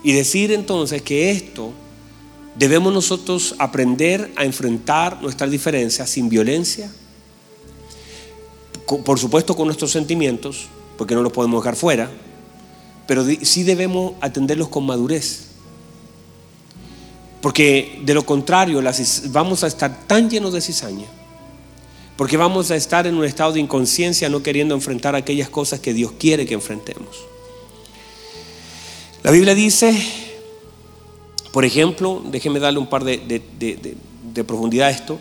Y decir entonces que esto debemos nosotros aprender a enfrentar nuestras diferencias sin violencia, por supuesto con nuestros sentimientos, porque no los podemos dejar fuera, pero sí debemos atenderlos con madurez. Porque de lo contrario vamos a estar tan llenos de cizaña. Porque vamos a estar en un estado de inconsciencia no queriendo enfrentar aquellas cosas que Dios quiere que enfrentemos. La Biblia dice, por ejemplo, déjeme darle un par de, de, de, profundidad a esto,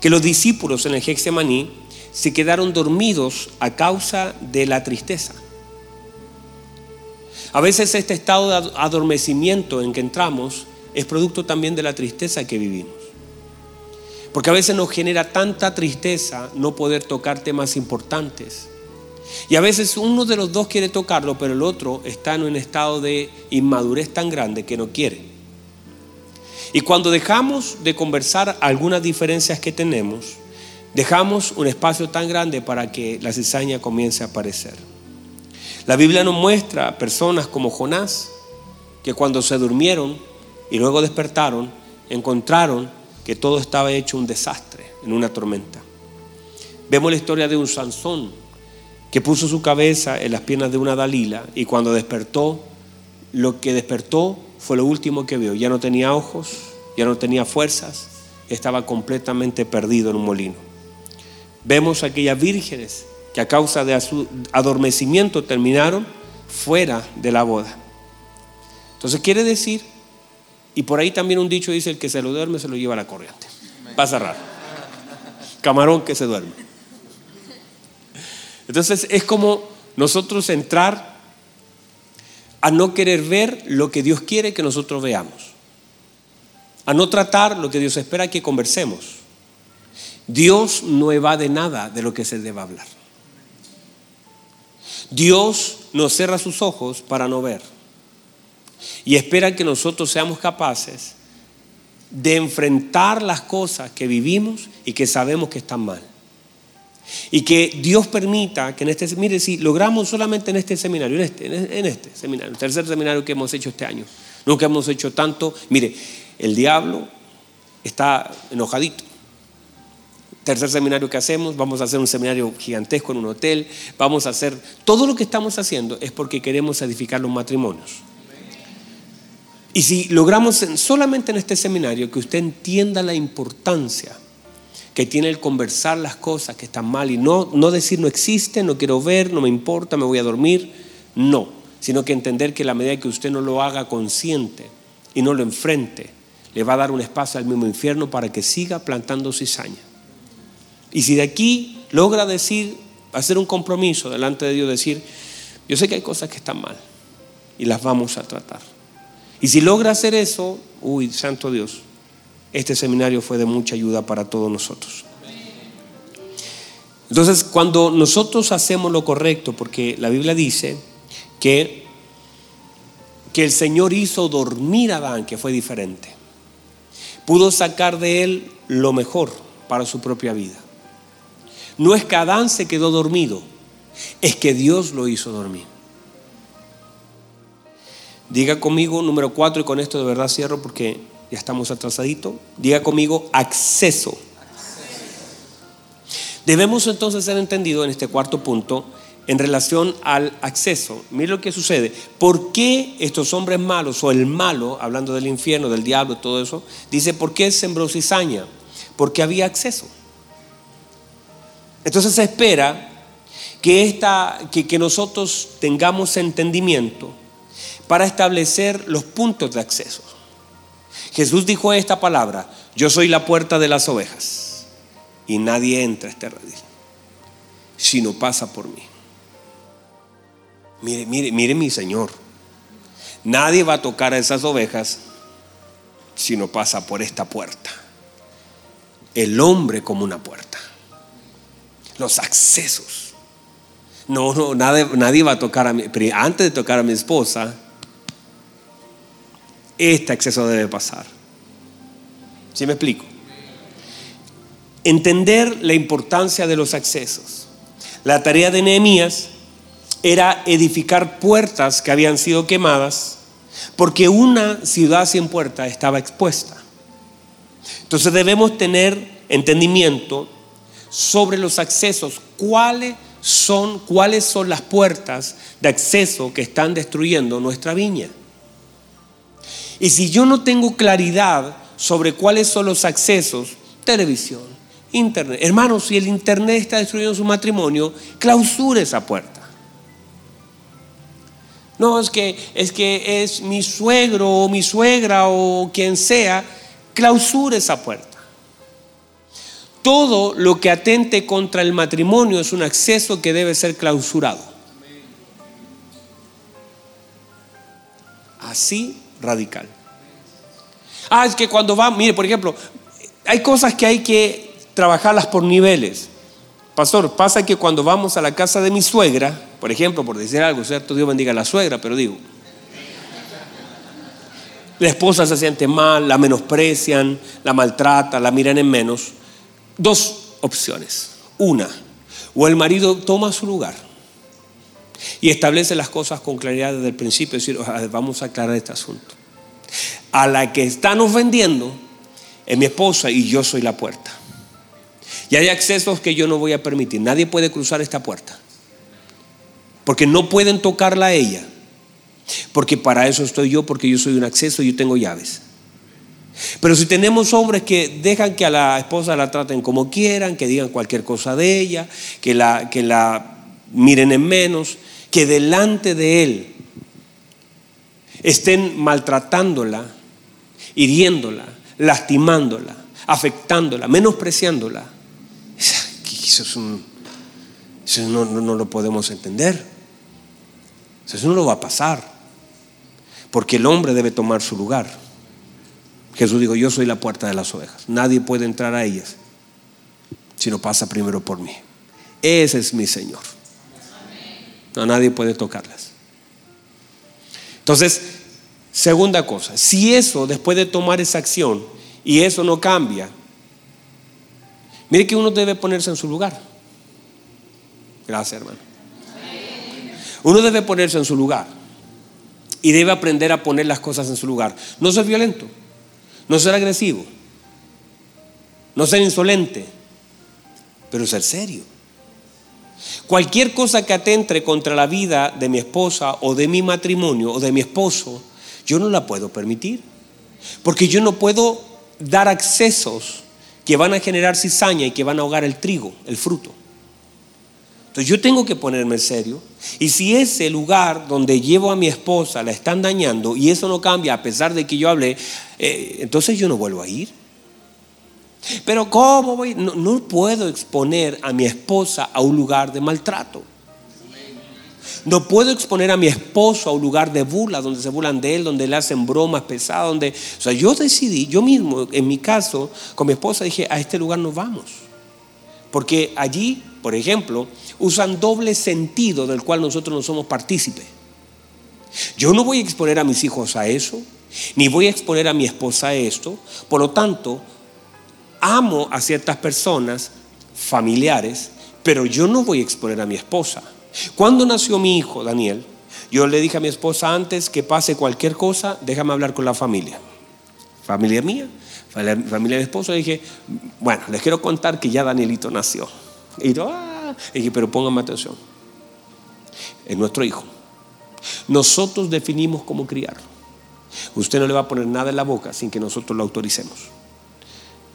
que los discípulos en el Gexemaní se quedaron dormidos a causa de la tristeza. A veces este estado de adormecimiento en que entramos es producto también de la tristeza que vivimos. Porque a veces nos genera tanta tristeza no poder tocar temas importantes. Y a veces uno de los dos quiere tocarlo, pero el otro está en un estado de inmadurez tan grande que no quiere. Y cuando dejamos de conversar algunas diferencias que tenemos, dejamos un espacio tan grande para que la cizaña comience a aparecer. La Biblia nos muestra personas como Jonás, que cuando se durmieron y luego despertaron, encontraron que todo estaba hecho un desastre en una tormenta. Vemos la historia de un Sansón que puso su cabeza en las piernas de una Dalila y cuando despertó, lo que despertó fue lo último que vio. Ya no tenía ojos, ya no tenía fuerzas, estaba completamente perdido en un molino. Vemos aquellas vírgenes que a causa de su adormecimiento terminaron fuera de la boda. Entonces quiere decir y por ahí también un dicho dice, el que se lo duerme se lo lleva a la corriente. Va a cerrar. Camarón que se duerme. Entonces es como nosotros entrar a no querer ver lo que Dios quiere que nosotros veamos. A no tratar lo que Dios espera que conversemos. Dios no evade nada de lo que se deba hablar. Dios nos cierra sus ojos para no ver y espera que nosotros seamos capaces de enfrentar las cosas que vivimos y que sabemos que están mal. Y que Dios permita que en este, mire, si logramos solamente en este seminario, en este, en este seminario, el tercer seminario que hemos hecho este año, nunca hemos hecho tanto, mire, el diablo está enojadito. Tercer seminario que hacemos, vamos a hacer un seminario gigantesco en un hotel, vamos a hacer, todo lo que estamos haciendo es porque queremos edificar los matrimonios. Y si logramos solamente en este seminario que usted entienda la importancia que tiene el conversar las cosas que están mal y no, no decir no existe, no quiero ver, no me importa, me voy a dormir, no, sino que entender que la medida que usted no lo haga consciente y no lo enfrente, le va a dar un espacio al mismo infierno para que siga plantando cizaña. Y si de aquí logra decir, hacer un compromiso delante de Dios, decir, yo sé que hay cosas que están mal y las vamos a tratar. Y si logra hacer eso, uy, santo Dios, este seminario fue de mucha ayuda para todos nosotros. Entonces, cuando nosotros hacemos lo correcto, porque la Biblia dice que, que el Señor hizo dormir a Adán, que fue diferente, pudo sacar de él lo mejor para su propia vida. No es que Adán se quedó dormido, es que Dios lo hizo dormir. Diga conmigo número cuatro y con esto de verdad cierro porque ya estamos atrasaditos. Diga conmigo acceso. Debemos entonces ser entendido en este cuarto punto en relación al acceso. Mire lo que sucede. ¿Por qué estos hombres malos o el malo, hablando del infierno, del diablo, todo eso, dice, ¿por qué sembró cizaña? Porque había acceso. Entonces se espera que, esta, que, que nosotros tengamos entendimiento para establecer los puntos de acceso. Jesús dijo esta palabra, yo soy la puerta de las ovejas y nadie entra a este redil si no pasa por mí. Mire, mire, mire mi Señor, nadie va a tocar a esas ovejas si no pasa por esta puerta. El hombre como una puerta. Los accesos. No, no, nadie, nadie va a tocar a mí. Pero antes de tocar a mi esposa, este acceso debe pasar. ¿Sí me explico? Entender la importancia de los accesos. La tarea de Nehemías era edificar puertas que habían sido quemadas porque una ciudad sin puerta estaba expuesta. Entonces debemos tener entendimiento sobre los accesos, cuáles son, cuáles son las puertas de acceso que están destruyendo nuestra viña. Y si yo no tengo claridad sobre cuáles son los accesos, televisión, internet, hermanos, si el internet está destruyendo su matrimonio, clausure esa puerta. No, es que es que es mi suegro o mi suegra o quien sea, clausure esa puerta. Todo lo que atente contra el matrimonio es un acceso que debe ser clausurado. Así radical. Ah, es que cuando va, mire, por ejemplo, hay cosas que hay que trabajarlas por niveles. Pastor, pasa que cuando vamos a la casa de mi suegra, por ejemplo, por decir algo, ¿cierto? Dios bendiga a la suegra, pero digo, la esposa se siente mal, la menosprecian, la maltrata, la miran en menos. Dos opciones. Una, o el marido toma su lugar y establece las cosas con claridad desde el principio, es decir, vamos a aclarar este asunto. A la que están ofendiendo es mi esposa y yo soy la puerta. Y hay accesos que yo no voy a permitir. Nadie puede cruzar esta puerta. Porque no pueden tocarla a ella. Porque para eso estoy yo, porque yo soy un acceso y yo tengo llaves. Pero si tenemos hombres que dejan que a la esposa la traten como quieran, que digan cualquier cosa de ella, que la, que la miren en menos, que delante de él estén maltratándola, hiriéndola, lastimándola, afectándola, menospreciándola. Eso, no, no, lo podemos entender. Eso no lo va a pasar. Porque el hombre debe tomar su lugar. Jesús dijo, yo soy la puerta de las ovejas. Nadie puede entrar a ellas si no pasa primero por mí. Ese es mi Señor. No, nadie puede tocarlas. Entonces, segunda cosa, si eso, después de tomar esa acción, y eso no cambia, mire que uno debe ponerse en su lugar. Gracias, hermano. Uno debe ponerse en su lugar y debe aprender a poner las cosas en su lugar. No ser violento, no ser agresivo, no ser insolente, pero ser serio. Cualquier cosa que atente contra la vida de mi esposa o de mi matrimonio o de mi esposo, yo no la puedo permitir. Porque yo no puedo dar accesos que van a generar cizaña y que van a ahogar el trigo, el fruto. Entonces yo tengo que ponerme en serio. Y si ese lugar donde llevo a mi esposa la están dañando y eso no cambia a pesar de que yo hablé, eh, entonces yo no vuelvo a ir. Pero ¿cómo voy? No, no puedo exponer a mi esposa a un lugar de maltrato. No puedo exponer a mi esposo a un lugar de burla, donde se burlan de él, donde le hacen bromas pesadas, donde... O sea, yo decidí, yo mismo, en mi caso, con mi esposa dije, a este lugar no vamos. Porque allí, por ejemplo, usan doble sentido del cual nosotros no somos partícipes. Yo no voy a exponer a mis hijos a eso, ni voy a exponer a mi esposa a esto. Por lo tanto, amo a ciertas personas familiares, pero yo no voy a exponer a mi esposa. Cuando nació mi hijo, Daniel, yo le dije a mi esposa antes que pase cualquier cosa, déjame hablar con la familia. Familia mía, familia de mi esposo, dije, bueno, les quiero contar que ya Danielito nació. Ah", pero pónganme atención. Es nuestro hijo. Nosotros definimos cómo criarlo. Usted no le va a poner nada en la boca sin que nosotros lo autoricemos.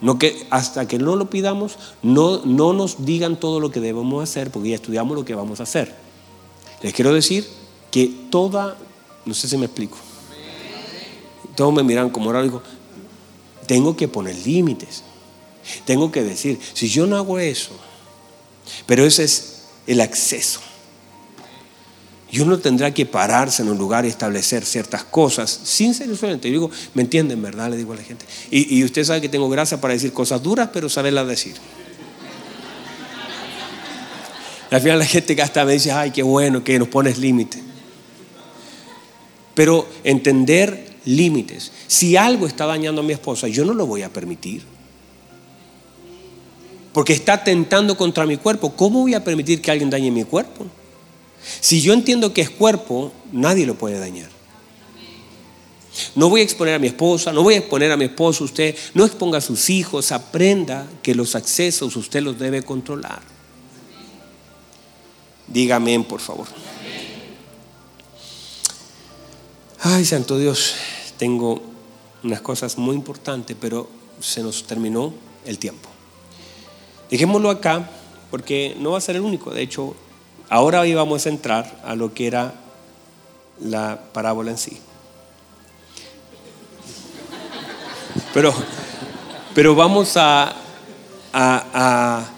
No que hasta que no lo pidamos, no, no nos digan todo lo que debemos hacer, porque ya estudiamos lo que vamos a hacer. Les quiero decir que toda, no sé si me explico. Todos me miran como ahora digo, tengo que poner límites. Tengo que decir, si yo no hago eso, pero ese es el acceso. Y uno tendrá que pararse en un lugar y establecer ciertas cosas sin ser insolente. Yo digo, ¿me entienden, verdad? Le digo a la gente. Y, usted sabe que tengo gracia para decir cosas duras, pero saberlas decir. al final la gente que hasta me dice, ay, qué bueno que nos pones límites. Pero entender límites. Si algo está dañando a mi esposa, yo no lo voy a permitir. Porque está tentando contra mi cuerpo. ¿Cómo voy a permitir que alguien dañe mi cuerpo? Si yo entiendo que es cuerpo, nadie lo puede dañar. No voy a exponer a mi esposa, no voy a exponer a mi esposo, usted no exponga a sus hijos, aprenda que los accesos usted los debe controlar. Dígame, por favor. Ay, Santo Dios, tengo unas cosas muy importantes, pero se nos terminó el tiempo. Dejémoslo acá, porque no va a ser el único. De hecho, Ahora íbamos a entrar a lo que era la parábola en sí. Pero, pero vamos a, a,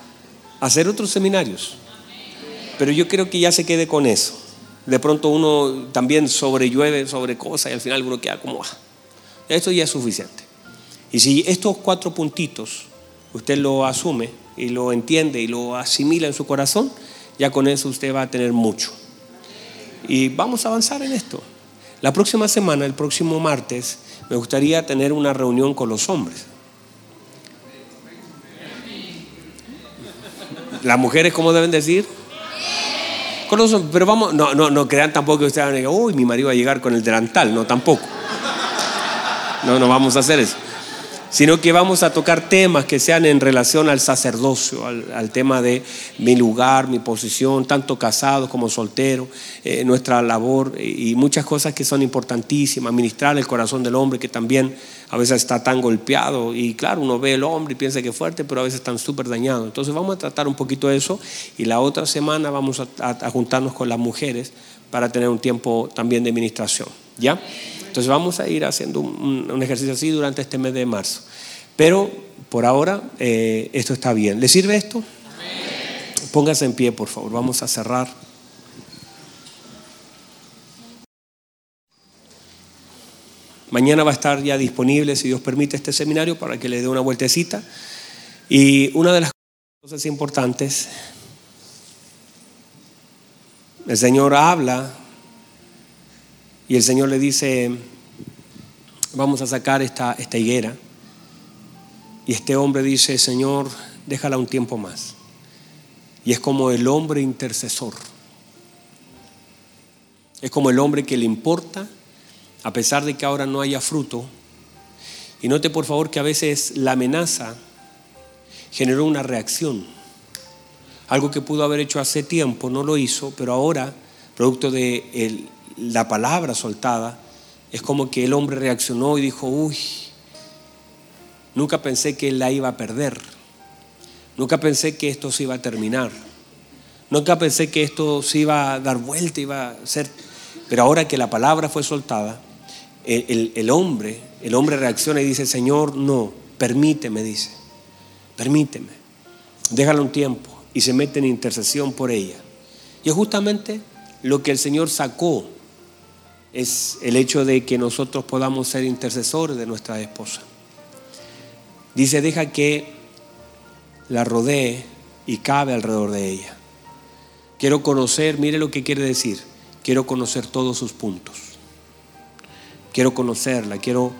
hacer otros seminarios. Pero yo creo que ya se quede con eso. De pronto uno también sobrellueve sobre cosas y al final uno queda como, ah, esto ya es suficiente. Y si estos cuatro puntitos usted lo asume y lo entiende y lo asimila en su corazón, ya con eso usted va a tener mucho. Y vamos a avanzar en esto. La próxima semana, el próximo martes, me gustaría tener una reunión con los hombres. Las mujeres, ¿cómo deben decir? Con los hombres. Pero vamos, no, no, no crean tampoco que ustedes van a uy, mi marido va a llegar con el delantal. No, tampoco. No, no vamos a hacer eso sino que vamos a tocar temas que sean en relación al sacerdocio, al, tema de mi lugar, mi posición, tanto casado como soltero, eh, nuestra labor y muchas cosas que son importantísimas, ministrar el corazón del hombre que también a veces está tan golpeado y claro, uno ve el hombre y piensa que es fuerte, pero a veces están súper dañados. Entonces vamos a tratar un poquito eso y la otra semana vamos a, juntarnos con las mujeres para tener un tiempo también de ministración, ¿ya? Entonces vamos a ir haciendo un, ejercicio así durante este mes de marzo. Pero por ahora eh, esto está bien. ¿Le sirve esto? Póngase en pie, por favor. Vamos a cerrar. Mañana va a estar ya disponible, si Dios permite, este seminario para que le dé una vueltecita. Y una de las cosas importantes, el Señor habla y el Señor le dice, vamos a sacar esta, esta higuera. Y este hombre dice, Señor, déjala un tiempo más. Y es como el hombre intercesor. Es como el hombre que le importa, a pesar de que ahora no haya fruto. Y note por favor que a veces la amenaza generó una reacción. Algo que pudo haber hecho hace tiempo, no lo hizo, pero ahora, producto de el, la palabra soltada, es como que el hombre reaccionó y dijo, uy, nunca pensé que la iba a perder, nunca pensé que esto se iba a terminar, nunca pensé que esto se iba a dar vuelta, iba a ser, pero ahora que la palabra fue soltada, el, el hombre, el hombre reacciona y dice, Señor, no, permíteme, dice, permíteme, déjala un tiempo y se mete en intercesión por ella. Y es justamente lo que el Señor sacó, es el hecho de que nosotros podamos ser intercesores de nuestra esposa. Dice, deja que la rodee y cabe alrededor de ella. Quiero conocer, mire lo que quiere decir, quiero conocer todos sus puntos. Quiero conocerla, quiero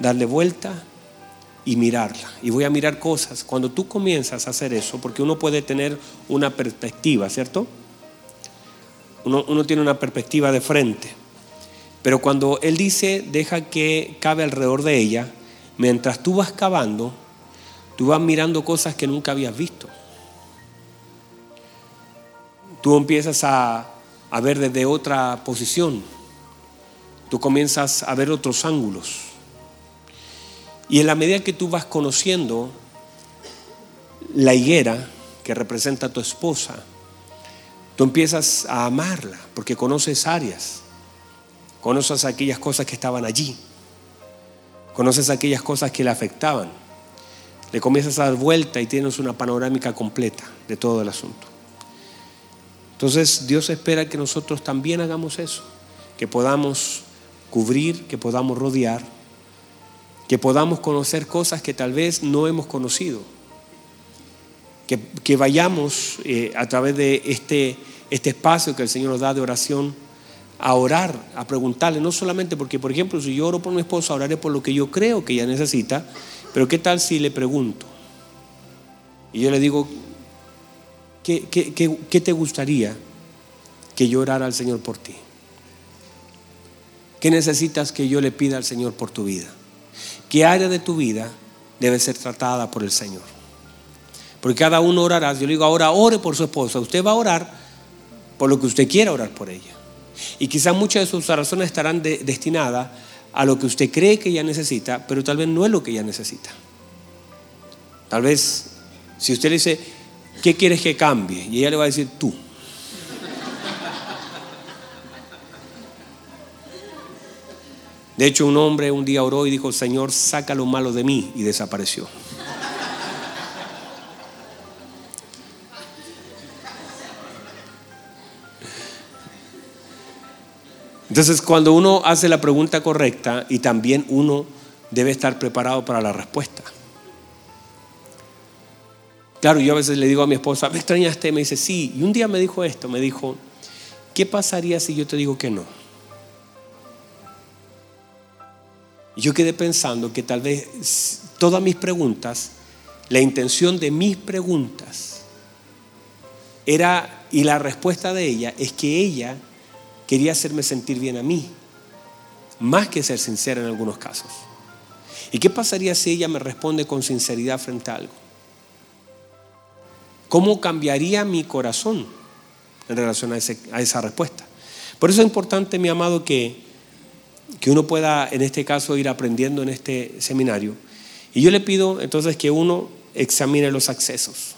darle vuelta y mirarla. Y voy a mirar cosas. Cuando tú comienzas a hacer eso, porque uno puede tener una perspectiva, ¿cierto? Uno, uno tiene una perspectiva de frente. Pero cuando Él dice, deja que cabe alrededor de ella, mientras tú vas cavando, tú vas mirando cosas que nunca habías visto. Tú empiezas a, ver desde otra posición. Tú comienzas a ver otros ángulos. Y en la medida que tú vas conociendo la higuera que representa a tu esposa, tú empiezas a amarla porque conoces áreas, conoces aquellas cosas que estaban allí, conoces aquellas cosas que le afectaban, le comienzas a dar vuelta y tienes una panorámica completa de todo el asunto. Entonces Dios espera que nosotros también hagamos eso, que podamos cubrir, que podamos rodear, que podamos conocer cosas que tal vez no hemos conocido, que, vayamos eh, a través de este, este espacio que el Señor nos da de oración a orar, a preguntarle, no solamente porque, por ejemplo, si yo oro por mi esposa, oraré por lo que yo creo que ella necesita, pero ¿qué tal si le pregunto? Y yo le digo, ¿qué, qué te gustaría que yo orara al Señor por ti? ¿Qué necesitas que yo le pida al Señor por tu vida? ¿Qué área de tu vida debe ser tratada por el Señor? Porque cada uno orará. Yo le digo, ahora ore por su esposa. Usted va a orar por lo que usted quiera orar por ella. Y quizás muchas de sus oraciones estarán destinadas a lo que usted cree que ella necesita, pero tal vez no es lo que ella necesita. Tal vez, si usted le dice, ¿qué quieres que cambie? Y ella le va a decir, tú. De hecho, un hombre un día oró y dijo, Señor, saca lo malo de mí, y desapareció. Entonces, cuando uno hace la pregunta correcta y también uno debe estar preparado para la respuesta. Claro, yo a veces le digo a mi esposa, ¿me extrañaste? Me dice, sí. Y un día me dijo esto, me dijo, ¿qué pasaría si yo te digo que no? yo quedé pensando que tal vez todas mis preguntas, la intención de mis preguntas era, y la respuesta de ella es que ella quería hacerme sentir bien a mí, más que ser sincera en algunos casos. ¿Y qué pasaría si ella me responde con sinceridad frente a algo? ¿Cómo cambiaría mi corazón en relación a, a esa respuesta? Por eso es importante, mi amado, que que uno pueda, en este caso, ir aprendiendo en este seminario. Y yo le pido entonces que uno examine los accesos.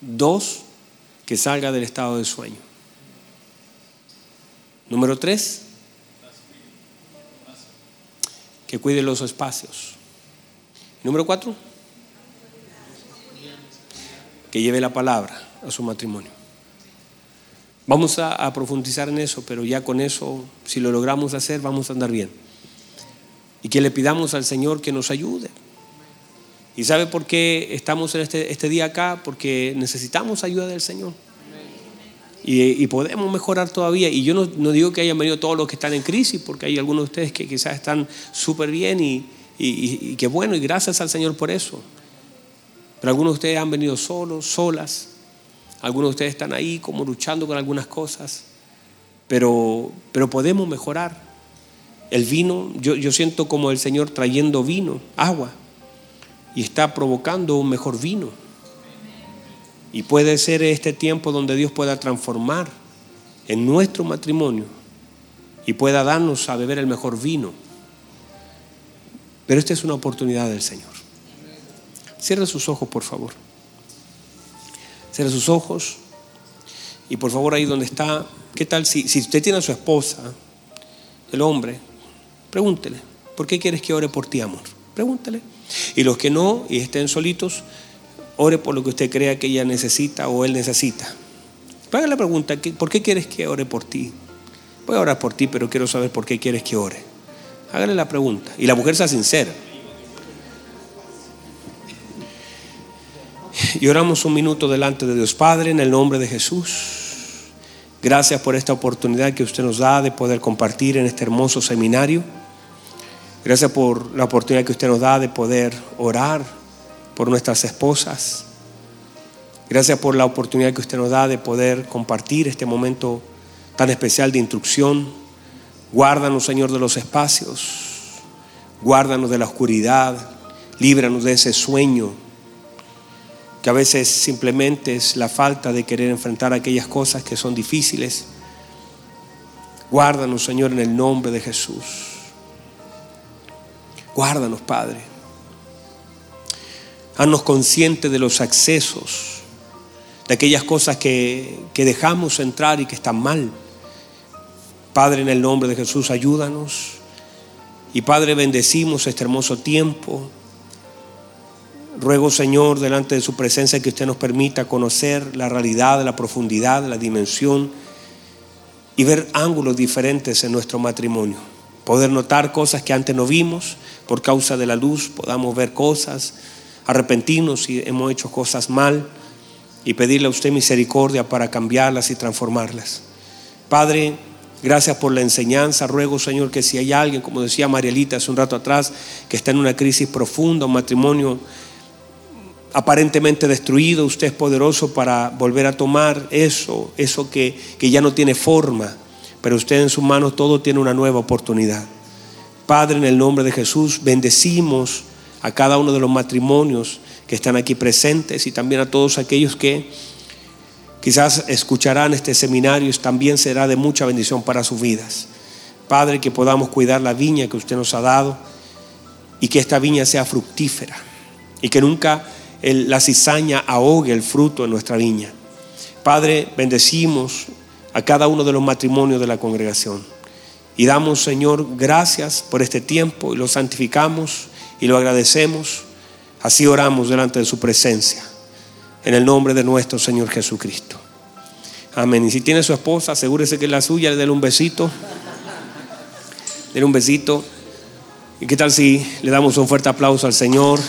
Dos, que salga del estado de sueño. Número tres, que cuide los espacios. Número cuatro, que lleve la palabra a su matrimonio. Vamos a, profundizar en eso, pero ya con eso, si lo logramos hacer, vamos a andar bien. Y que le pidamos al Señor que nos ayude. ¿Y sabe por qué estamos en este, este día acá? Porque necesitamos ayuda del Señor. Y, podemos mejorar todavía. Y yo no, digo que hayan venido todos los que están en crisis, porque hay algunos de ustedes que quizás están súper bien y, y, que bueno, y gracias al Señor por eso. Pero algunos de ustedes han venido solos, solas, algunos de ustedes están ahí como luchando con algunas cosas, pero, pero podemos mejorar. El vino, yo, yo siento como el Señor trayendo vino, agua, y está provocando un mejor vino. Y puede ser este tiempo donde Dios pueda transformar en nuestro matrimonio y pueda darnos a beber el mejor vino. Pero esta es una oportunidad del Señor. Cierre sus ojos, por favor. Cierre sus ojos. Y por favor, ahí donde está, ¿qué tal si, si usted tiene a su esposa, el hombre, pregúntele, ¿por qué quieres que ore por ti, amor? Pregúntele. Y los que no y estén solitos, ore por lo que usted crea que ella necesita o él necesita. Haga la pregunta, ¿por qué quieres que ore por ti? Voy a orar por ti, pero quiero saber por qué quieres que ore. Hágale la pregunta. Y la mujer sea sincera. Y oramos un minuto delante de Dios Padre en el nombre de Jesús. Gracias por esta oportunidad que usted nos da de poder compartir en este hermoso seminario. Gracias por la oportunidad que usted nos da de poder orar por nuestras esposas. Gracias por la oportunidad que usted nos da de poder compartir este momento tan especial de instrucción. Guárdanos, Señor, de los espacios. Guárdanos de la oscuridad. Líbranos de ese sueño que a veces simplemente es la falta de querer enfrentar aquellas cosas que son difíciles. Guárdanos, Señor, en el nombre de Jesús. Guárdanos, Padre. Haznos conscientes de los accesos, de aquellas cosas que, que dejamos entrar y que están mal. Padre, en el nombre de Jesús, ayúdanos. Y Padre, bendecimos este hermoso tiempo. Ruego, Señor, delante de su presencia, que usted nos permita conocer la realidad, la profundidad, la dimensión y ver ángulos diferentes en nuestro matrimonio. Poder notar cosas que antes no vimos por causa de la luz, podamos ver cosas, arrepentirnos si hemos hecho cosas mal y pedirle a usted misericordia para cambiarlas y transformarlas. Padre, gracias por la enseñanza. Ruego, Señor, que si hay alguien, como decía Marielita hace un rato atrás, que está en una crisis profunda, un matrimonio aparentemente destruido, usted es poderoso para volver a tomar eso, eso que, que ya no tiene forma, pero usted en sus manos todo tiene una nueva oportunidad. Padre, en el nombre de Jesús, bendecimos a cada uno de los matrimonios que están aquí presentes y también a todos aquellos que quizás escucharán este seminario también será de mucha bendición para sus vidas. Padre, que podamos cuidar la viña que usted nos ha dado y que esta viña sea fructífera y que nunca la cizaña ahogue el fruto de nuestra viña. Padre, bendecimos a cada uno de los matrimonios de la congregación. Y damos, Señor, gracias por este tiempo y lo santificamos y lo agradecemos. Así oramos delante de su presencia. En el nombre de nuestro Señor Jesucristo. Amén. Y si tiene su esposa, asegúrese que es la suya, déle un besito. Dele un besito. ¿Y qué tal si le damos un fuerte aplauso al Señor?